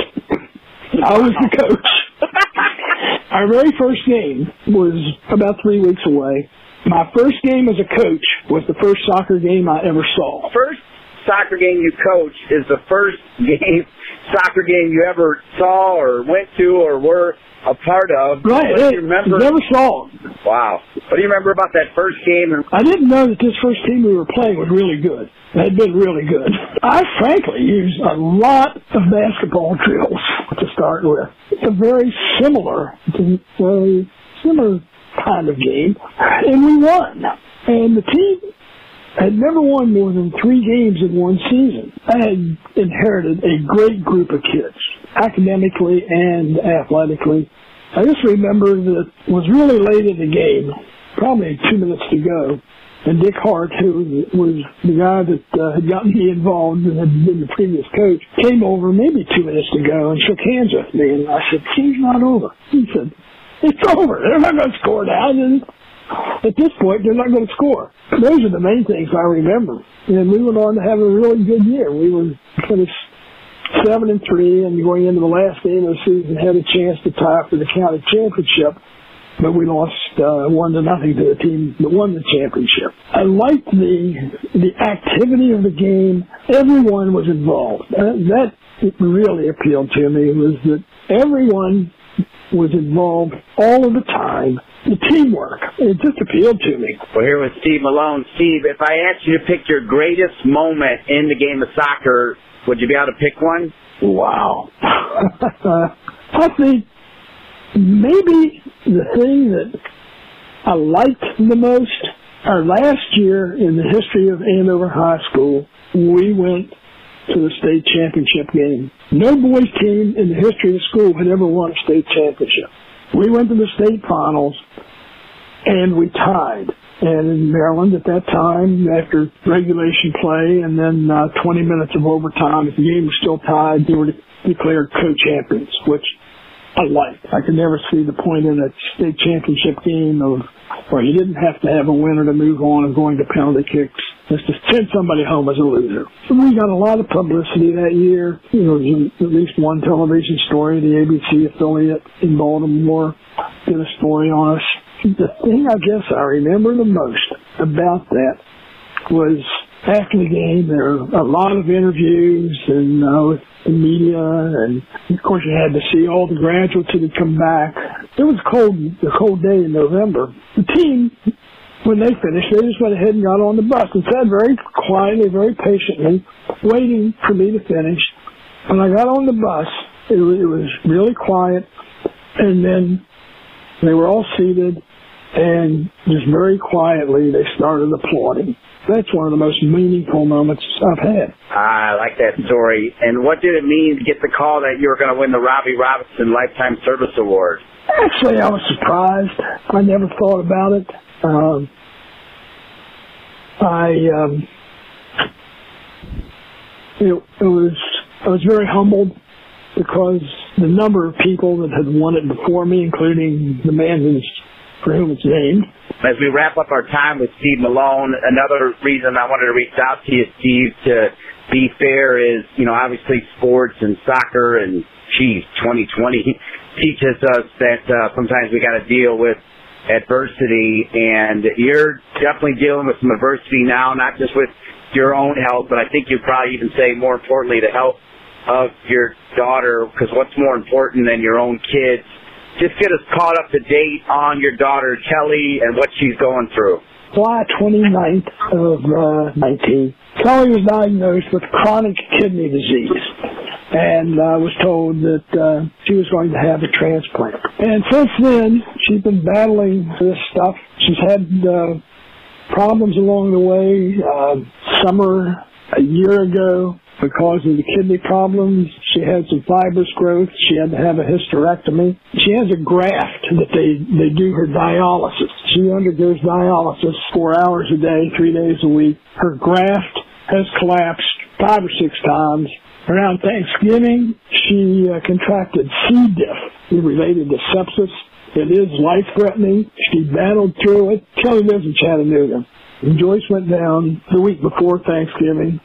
I was the coach. Our very first game was about three weeks away. My first game as a coach was the first soccer game I ever saw. First soccer game you coached is the first game soccer game you ever saw or went to or were a part of. Right. What do you remember? Never saw him. Wow. What do you remember about that first game? I didn't know that this first team we were playing was really good. It had been really good. I frankly used a lot of basketball drills to start with. It's a very similar, very similar kind of game, and we won. And the team had never won more than three games in one season. I had inherited a great group of kids, academically and athletically. I just remember that it was really late in the game, probably two minutes to go, and Dick Hart, who was the guy that uh, had gotten me involved and had been the previous coach, came over maybe two minutes to go and shook hands with me. And I said, "Game's not over." He said, "It's over. They're not going to score now." And at this point, they're not going to score. Those are the main things I remember. And we went on to have a really good year. We were finished seven and three, and going into the last game of the season, had a chance to tie for the county championship but we lost uh, one to nothing to the team that won the championship. I liked the the activity of the game. Everyone was involved. Uh, that really appealed to me was that everyone was involved all of the time. The teamwork. It just appealed to me. Well, here with Steve Malone. Steve, if I asked you to pick your greatest moment in the game of soccer, would you be able to pick one? Wow. I think maybe the thing that I liked the most, our last year in the history of Andover High School, we went to the state championship game. No boys team in the history of the school had ever won a state championship. We went to the state finals and we tied. And in Maryland at that time, after regulation play and then uh, 20 minutes of overtime, if the game was still tied, they were declared co-champions, which I liked. I could never see the point in a state championship game of where you didn't have to have a winner to move on and going to penalty kicks. Just to send somebody home as a loser. We got a lot of publicity that year. You know, at least one television story. The ABC affiliate in Baltimore did a story on us. The thing I guess I remember the most about that was after the game, there were a lot of interviews and uh, with the media, and of course you had to see all the graduates that had come back. It was cold, a cold day in November. The team, when they finished, they just went ahead and got on the bus and sat very quietly, very patiently, waiting for me to finish. When I got on the bus, it, it was really quiet, and then they were all seated, and just very quietly they started applauding that's one of the most meaningful moments I've had. I like that story. And what did it mean to get the call that you were going to win the Robbie Robinson Lifetime Service Award? Actually, I was surprised. I never thought about it. Um, I um, it, it was I was very humbled because the number of people that had won it before me, including the man who's for whom it's named, as we wrap up our time with Steve Malone, another reason I wanted to reach out to you, Steve, to be fair is, you know, obviously sports and soccer and, geez, 2020 teaches us that uh, sometimes we got to deal with adversity, and you're definitely dealing with some adversity now, not just with your own health, but I think you'd probably even say more importantly the health of your daughter, because what's more important than your own kids just get us caught up to date on your daughter Kelly and what she's going through. July 29th of uh, 19, Kelly was diagnosed with chronic kidney disease and uh, was told that uh, she was going to have a transplant. And since then, she's been battling this stuff. She's had uh, problems along the way. Uh, summer a year ago, because of the kidney problems. She had some fibrous growth. She had to have a hysterectomy. She has a graft that they, they do her dialysis. She undergoes dialysis four hours a day, three days a week. Her graft has collapsed five or six times. Around Thanksgiving, she uh, contracted C. diff related to sepsis. It is life-threatening. She battled through it. Kelly lives in Chattanooga. And Joyce went down the week before Thanksgiving.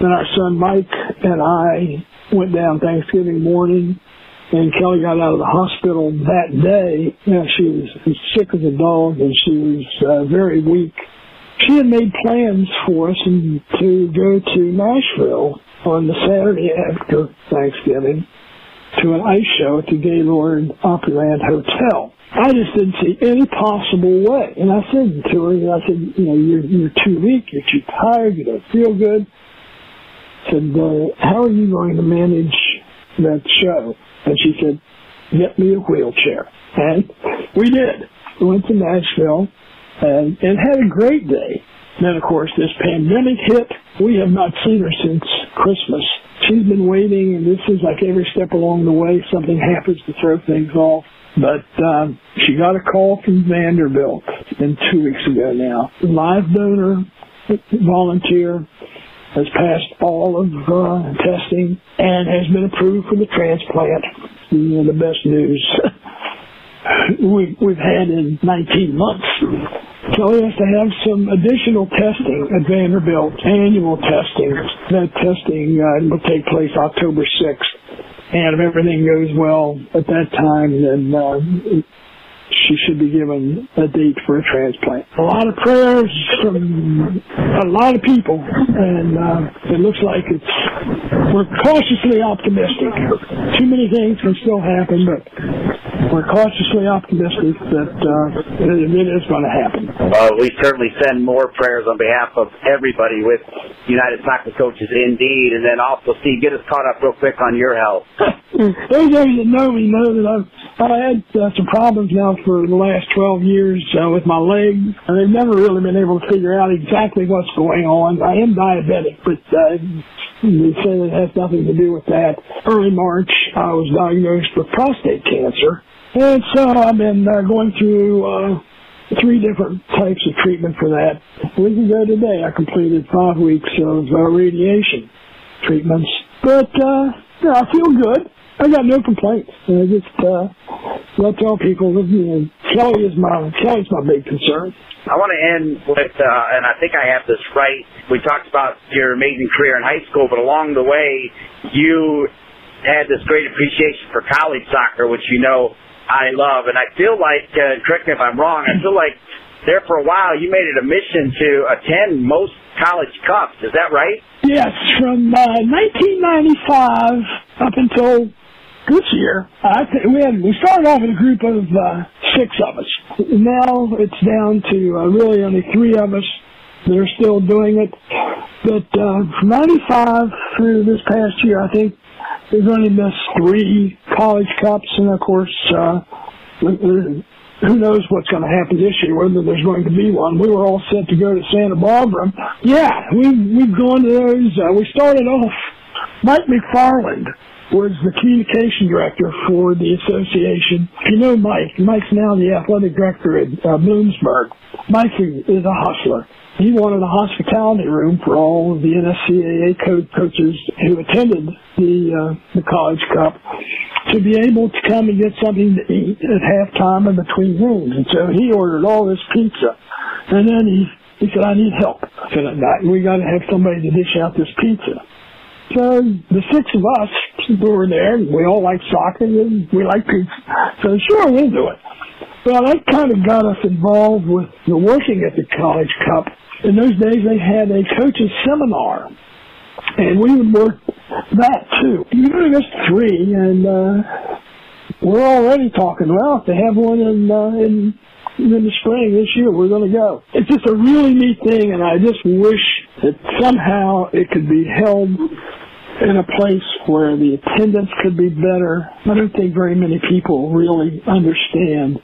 Then our son Mike and I went down Thanksgiving morning, and Kelly got out of the hospital that day. You know, she was sick as a dog, and she was uh, very weak. She had made plans for us to go to Nashville on the Saturday after Thanksgiving to an ice show at the Gaylord Opryland Hotel. I just didn't see any possible way. And I said to her, I said, you know, you're, you're too weak, you're too tired, you don't feel good said, uh, how are you going to manage that show? And she said, get me a wheelchair. And we did. We went to Nashville and, and had a great day. Then, of course, this pandemic hit. We have not seen her since Christmas. she's been waiting, and this is like every step along the way, something happens to throw things off. But um, she got a call from Vanderbilt, been two weeks ago now. Live donor, volunteer, has passed all of uh, testing and has been approved for the transplant. You know, the best news we, we've had in 19 months. Kelly has to have some additional testing at Vanderbilt, annual testing. That testing uh, will take place October 6th. And if everything goes well at that time, then uh, she should be given a date for a transplant. A lot of prayers from a lot of people, and uh, it looks like it's we're cautiously optimistic. Too many things can still happen, but we're cautiously optimistic that uh, it, it is going to happen. Well, we certainly send more prayers on behalf of everybody with United Soccer Coaches, indeed, and then also Steve, get us caught up real quick on your health. Those of you that know me know that I've I had uh, some problems now for the last 12 years uh, with my leg. And they've never really been able to figure out exactly what's going on. I am diabetic, but uh, they say it has nothing to do with that. Early March, I was diagnosed with prostate cancer. And so I've been uh, going through uh, three different types of treatment for that. A week ago today, I completed five weeks of uh, radiation treatments. But uh, yeah, I feel good. I got no complaints. I just uh, I tell people that you know Kelly is my Kelly's my big concern. I want to end with, uh, and I think I have this right. We talked about your amazing career in high school, but along the way, you had this great appreciation for college soccer, which you know I love. And I feel like, uh, correct me if I'm wrong, I feel like there for a while you made it a mission to attend most college cups. Is that right? Yes, from uh, 1995 up until this year, I th- we had we started off with a group of uh, six of us. Now it's down to uh, really only three of us that are still doing it. But uh, from '95 through this past year, I think we've only missed three college cups, and of course, uh, who knows what's going to happen this year? Whether there's going to be one. We were all set to go to Santa Barbara. Yeah, we've we've gone to those. Uh, we started off. Mike McFarland was the communication director for the association. You know Mike. Mike's now the athletic director at uh, Bloomsburg. Mike is a hustler. He wanted a hospitality room for all of the NSCAA co- coaches who attended the uh, the College Cup to be able to come and get something to eat at halftime and between games. And so he ordered all this pizza, and then he he said, "I need help." I said, "We got to have somebody to dish out this pizza." So the six of us who were there, we all like soccer and we like pizza. So sure, we'll do it. Well, that kind of got us involved with the working at the College Cup. In those days, they had a coaches seminar, and we would work that too. Know, just three, and uh, we're already talking. Well, if they have one in uh, in in the spring this year, we're going to go. It's just a really neat thing, and I just wish that somehow it could be held in a place where the attendance could be better. I don't think very many people really understand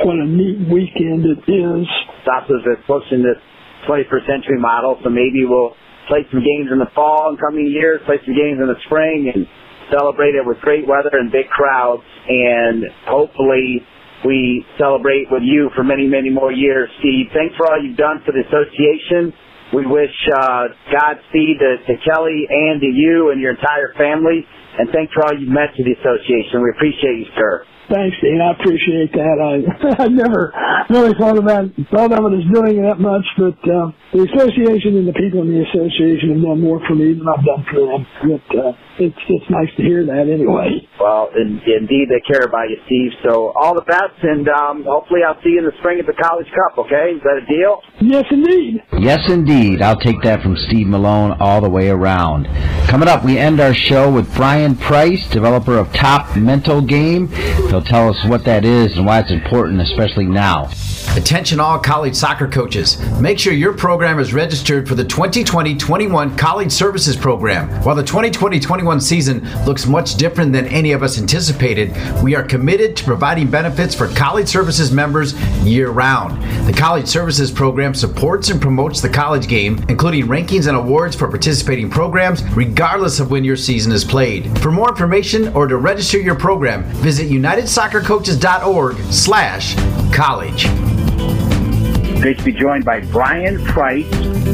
what a neat weekend it is. Sasho's is pushing this 21st century model, so maybe we'll play some games in the fall in coming years, play some games in the spring, and celebrate it with great weather and big crowds, and hopefully we celebrate with you for many, many more years. Steve, thanks for all you've done for the association. We wish uh, Godspeed to, to Kelly and to you and your entire family. And thanks for all you've meant to the association. We appreciate you, sir. Thanks, Dean. I appreciate that. I I never really thought about thought of it as doing that much, but uh, the association and the people in the association have done more for me than I've done for them. But uh, it's it's nice to hear that anyway. Well, in, indeed, they care about you, Steve. So all the best, and um, hopefully I'll see you in the spring at the College Cup. Okay, is that a deal? Yes, indeed. Yes, indeed. I'll take that from Steve Malone all the way around. Coming up, we end our show with Brian Price, developer of Top Mental Game. He'll tell us what that is and why it's important, especially now. Attention all college soccer coaches. Make sure your program is registered for the 2020-21 College Services Program. While the 2020-21 season looks much different than any of us anticipated, we are committed to providing benefits for college services members year round. The College Services Program supports and promotes the college game, including rankings and awards for participating programs, regardless of when your season is played. For more information or to register your program, visit unitedsoccercoaches.org slash college. Great to be joined by Brian Price,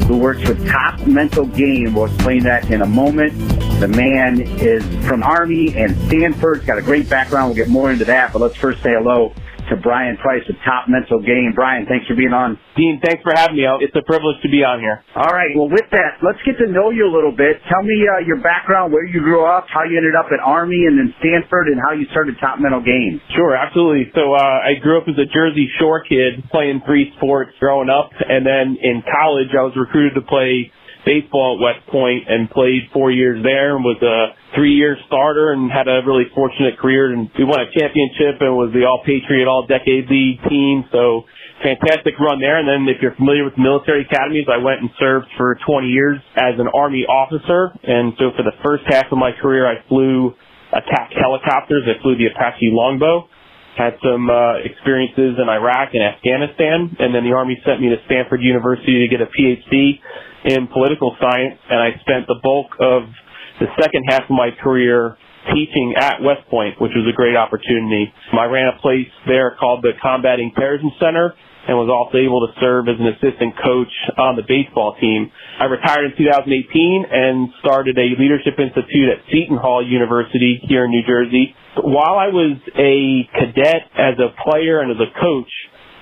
who works with Top Mental Game. We'll explain that in a moment. The man is from Army and Stanford. Got a great background. We'll get more into that, but let's first say hello to Brian Price of Top Mental Game. Brian, thanks for being on. Dean, thanks for having me. Out. It's a privilege to be on here. All right. Well, with that, let's get to know you a little bit. Tell me uh, your background, where you grew up, how you ended up at Army and then Stanford, and how you started Top Mental Game. Sure, absolutely. So uh, I grew up as a Jersey Shore kid, playing three sports growing up, and then in college I was recruited to play baseball at West Point and played four years there and was a three year starter and had a really fortunate career and we won a championship and was the all patriot all decade league team. So fantastic run there. And then if you're familiar with military academies I went and served for 20 years as an army officer. And so for the first half of my career I flew attack helicopters. I flew the Apache Longbow had some uh, experiences in Iraq and Afghanistan, and then the Army sent me to Stanford University to get a PhD in political science, and I spent the bulk of the second half of my career teaching at West Point, which was a great opportunity. I ran a place there called the Combating Terrorism Center and was also able to serve as an assistant coach on the baseball team. I retired in 2018 and started a leadership institute at Seton Hall University here in New Jersey. While I was a cadet as a player and as a coach,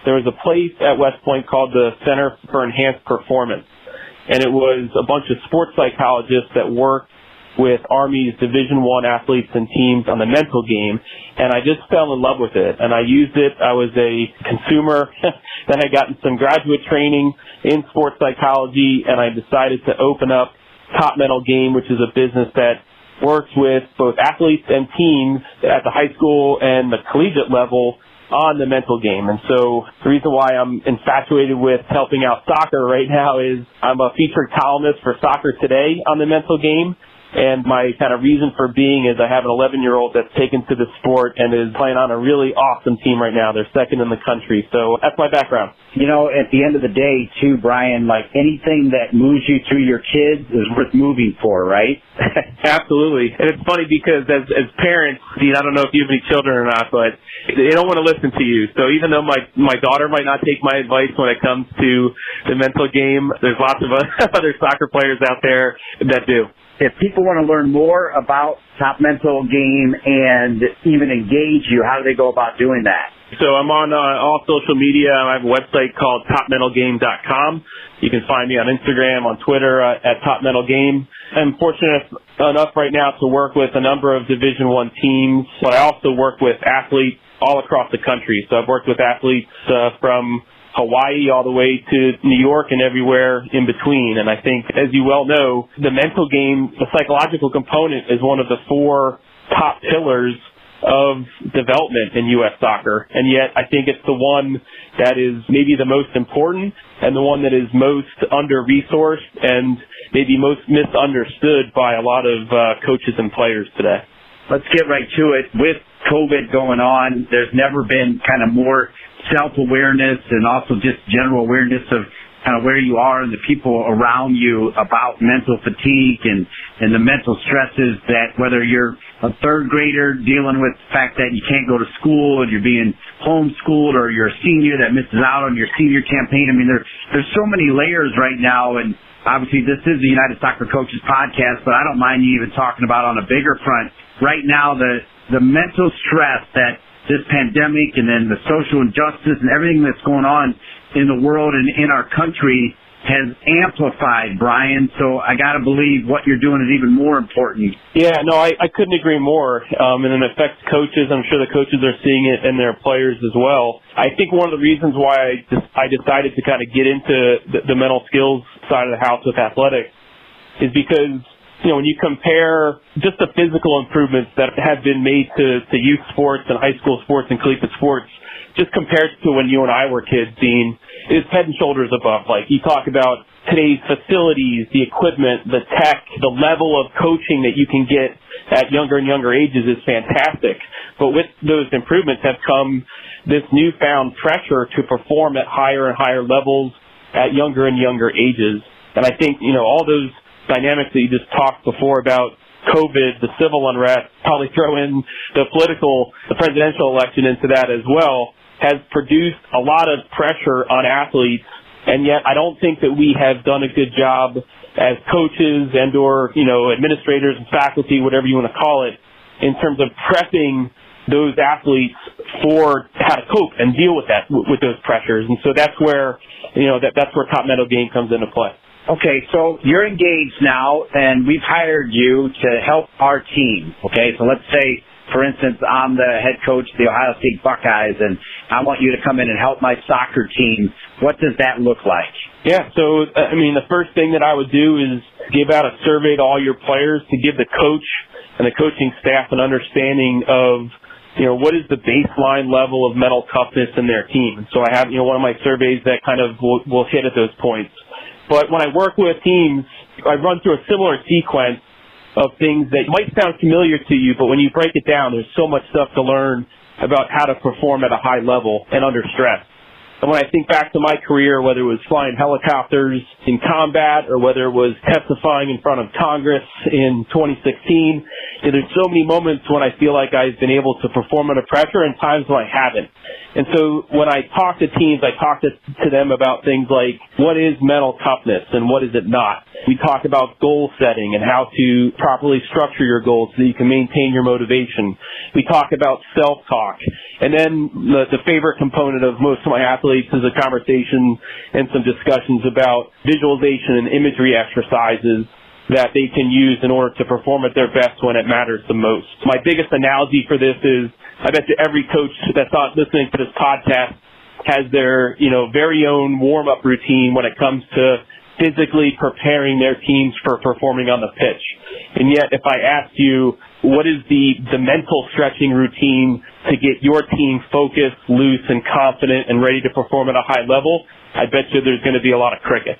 there was a place at West Point called the Center for Enhanced Performance and it was a bunch of sports psychologists that worked with Army's Division One athletes and teams on the mental game, and I just fell in love with it. And I used it. I was a consumer. then I got some graduate training in sports psychology, and I decided to open up Top Mental Game, which is a business that works with both athletes and teams at the high school and the collegiate level on the mental game. And so the reason why I'm infatuated with helping out soccer right now is I'm a featured columnist for Soccer Today on the mental game. And my kind of reason for being is I have an 11 year old that's taken to the sport and is playing on a really awesome team right now. They're second in the country. So that's my background. You know, at the end of the day, too, Brian, like anything that moves you through your kids is worth moving for, right? Absolutely. And it's funny because as, as parents, Dean, I don't know if you have any children or not, but they don't want to listen to you. So even though my, my daughter might not take my advice when it comes to the mental game, there's lots of other soccer players out there that do if people want to learn more about Top Mental Game and even engage you, how do they go about doing that? So I'm on uh, all social media. I have a website called topmentalgame.com. You can find me on Instagram, on Twitter uh, at Top Game. I'm fortunate enough right now to work with a number of Division One teams, but I also work with athletes all across the country. So I've worked with athletes uh, from Hawaii all the way to New York and everywhere in between. And I think, as you well know, the mental game, the psychological component is one of the four top pillars of development in U.S. soccer. And yet I think it's the one that is maybe the most important and the one that is most under-resourced and maybe most misunderstood by a lot of uh, coaches and players today. Let's get right to it. With COVID going on, there's never been kind of more self-awareness and also just general awareness of kind of where you are and the people around you about mental fatigue and, and the mental stresses that whether you're a third grader dealing with the fact that you can't go to school and you're being homeschooled or you're a senior that misses out on your senior campaign. I mean, there, there's so many layers right now and obviously this is the United Soccer Coaches podcast, but I don't mind you even talking about on a bigger front. Right now, the, the mental stress that this pandemic and then the social injustice and everything that's going on in the world and in our country has amplified, Brian. So I got to believe what you're doing is even more important. Yeah, no, I, I couldn't agree more. Um, and it affects coaches. I'm sure the coaches are seeing it and their players as well. I think one of the reasons why I, I decided to kind of get into the, the mental skills side of the house with athletics is because you know, when you compare just the physical improvements that have been made to, to youth sports and high school sports and collegiate sports just compared to when you and I were kids, Dean, is head and shoulders above. Like you talk about today's facilities, the equipment, the tech, the level of coaching that you can get at younger and younger ages is fantastic. But with those improvements have come this newfound pressure to perform at higher and higher levels at younger and younger ages. And I think, you know, all those dynamics that you just talked before about COVID, the civil unrest, probably throw in the political, the presidential election into that as well, has produced a lot of pressure on athletes. And yet I don't think that we have done a good job as coaches and or, you know, administrators and faculty, whatever you want to call it, in terms of prepping those athletes for how to cope and deal with that, with those pressures. And so that's where, you know, that, that's where top mental game comes into play. Okay, so you're engaged now, and we've hired you to help our team. Okay, so let's say, for instance, I'm the head coach of the Ohio State Buckeyes, and I want you to come in and help my soccer team. What does that look like? Yeah, so uh, I mean, the first thing that I would do is give out a survey to all your players to give the coach and the coaching staff an understanding of you know, what is the baseline level of mental toughness in their team? So I have, you know, one of my surveys that kind of will, will hit at those points. But when I work with teams, I run through a similar sequence of things that might sound familiar to you, but when you break it down, there's so much stuff to learn about how to perform at a high level and under stress. And when I think back to my career, whether it was flying helicopters in combat or whether it was testifying in front of Congress in 2016, there's so many moments when I feel like I've been able to perform under pressure and times when I haven't. And so when I talk to teams, I talk to, to them about things like what is mental toughness and what is it not. We talk about goal setting and how to properly structure your goals so you can maintain your motivation. We talk about self-talk. And then the, the favorite component of most of my athletes is a conversation and some discussions about visualization and imagery exercises that they can use in order to perform at their best when it matters the most. My biggest analogy for this is I bet you every coach that's not listening to this podcast has their, you know, very own warm up routine when it comes to physically preparing their teams for performing on the pitch. And yet, if I asked you, what is the, the mental stretching routine to get your team focused, loose, and confident and ready to perform at a high level, I bet you there's going to be a lot of crickets.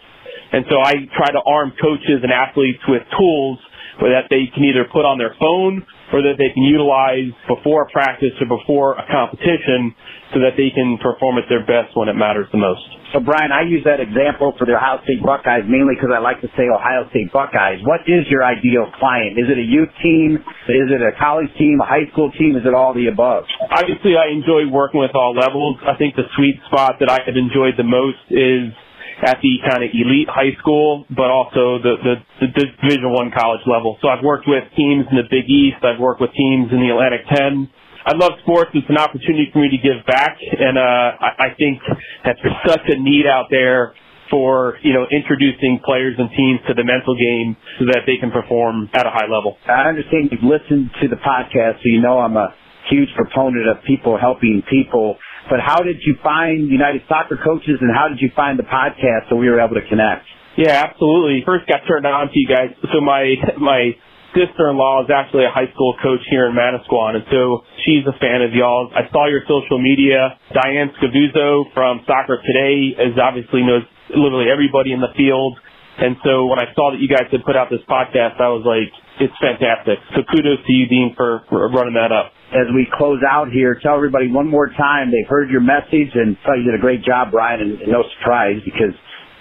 And so I try to arm coaches and athletes with tools that they can either put on their phone or that they can utilize before practice or before a competition so that they can perform at their best when it matters the most. So, Brian, I use that example for the Ohio State Buckeyes mainly because I like to say Ohio State Buckeyes. What is your ideal client? Is it a youth team? Is it a college team, a high school team? Is it all the above? Obviously, I enjoy working with all levels. I think the sweet spot that I have enjoyed the most is at the kind of elite high school, but also the, the, the Division One college level. So I've worked with teams in the Big East. I've worked with teams in the Atlantic 10. I love sports. It's an opportunity for me to give back, and uh, I, I think that there's such a need out there for you know introducing players and teams to the mental game so that they can perform at a high level. I understand you've listened to the podcast, so you know I'm a huge proponent of people helping people but how did you find United Soccer Coaches and how did you find the podcast so we were able to connect? Yeah, absolutely. First got turned on to you guys. So my, my sister-in-law is actually a high school coach here in Manasquan, and so she's a fan of y'all. I saw your social media. Diane Scavuzzo from Soccer Today is obviously knows literally everybody in the field. And so when I saw that you guys had put out this podcast, I was like, it's fantastic. So kudos to you, Dean, for, for running that up. As we close out here, tell everybody one more time they've heard your message and thought you did a great job, Brian, and, and no surprise because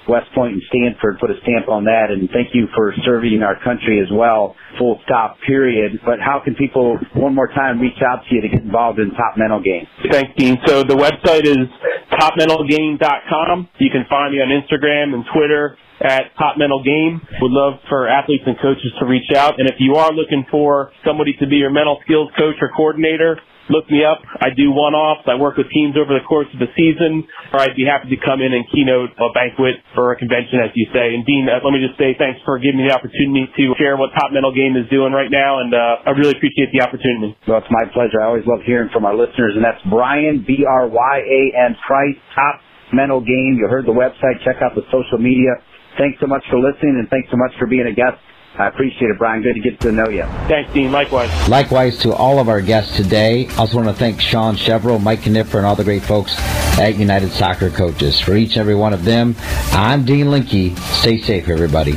West Point and Stanford put a stamp on that. And thank you for serving our country as well. Full stop, period. But how can people, one more time, reach out to you to get involved in Top Mental Game? Thanks, Dean. So the website is topmentalgame.com. You can find me on Instagram and Twitter at Top Mental Game. Would love for athletes and coaches to reach out. And if you are looking for somebody to be your mental skills coach or coordinator, look me up. I do one-offs. I work with teams over the course of the season, or I'd be happy to come in and keynote a banquet or a convention, as you say. And Dean, uh, let me just say thanks for giving me the opportunity to share what Top Mental Game is doing right now, and uh, I really appreciate the opportunity. Well, it's my pleasure. I always love hearing from our listeners, and that's Brian B R Y A N Price Top Mental Game. You heard the website. Check out the social media. Thanks so much for listening and thanks so much for being a guest I appreciate it, Brian. Good to get to know you. Thanks, Dean. Likewise. Likewise to all of our guests today. I also want to thank Sean Chevrolet, Mike Knipper, and all the great folks at United Soccer Coaches. For each and every one of them, I'm Dean Linke. Stay safe, everybody.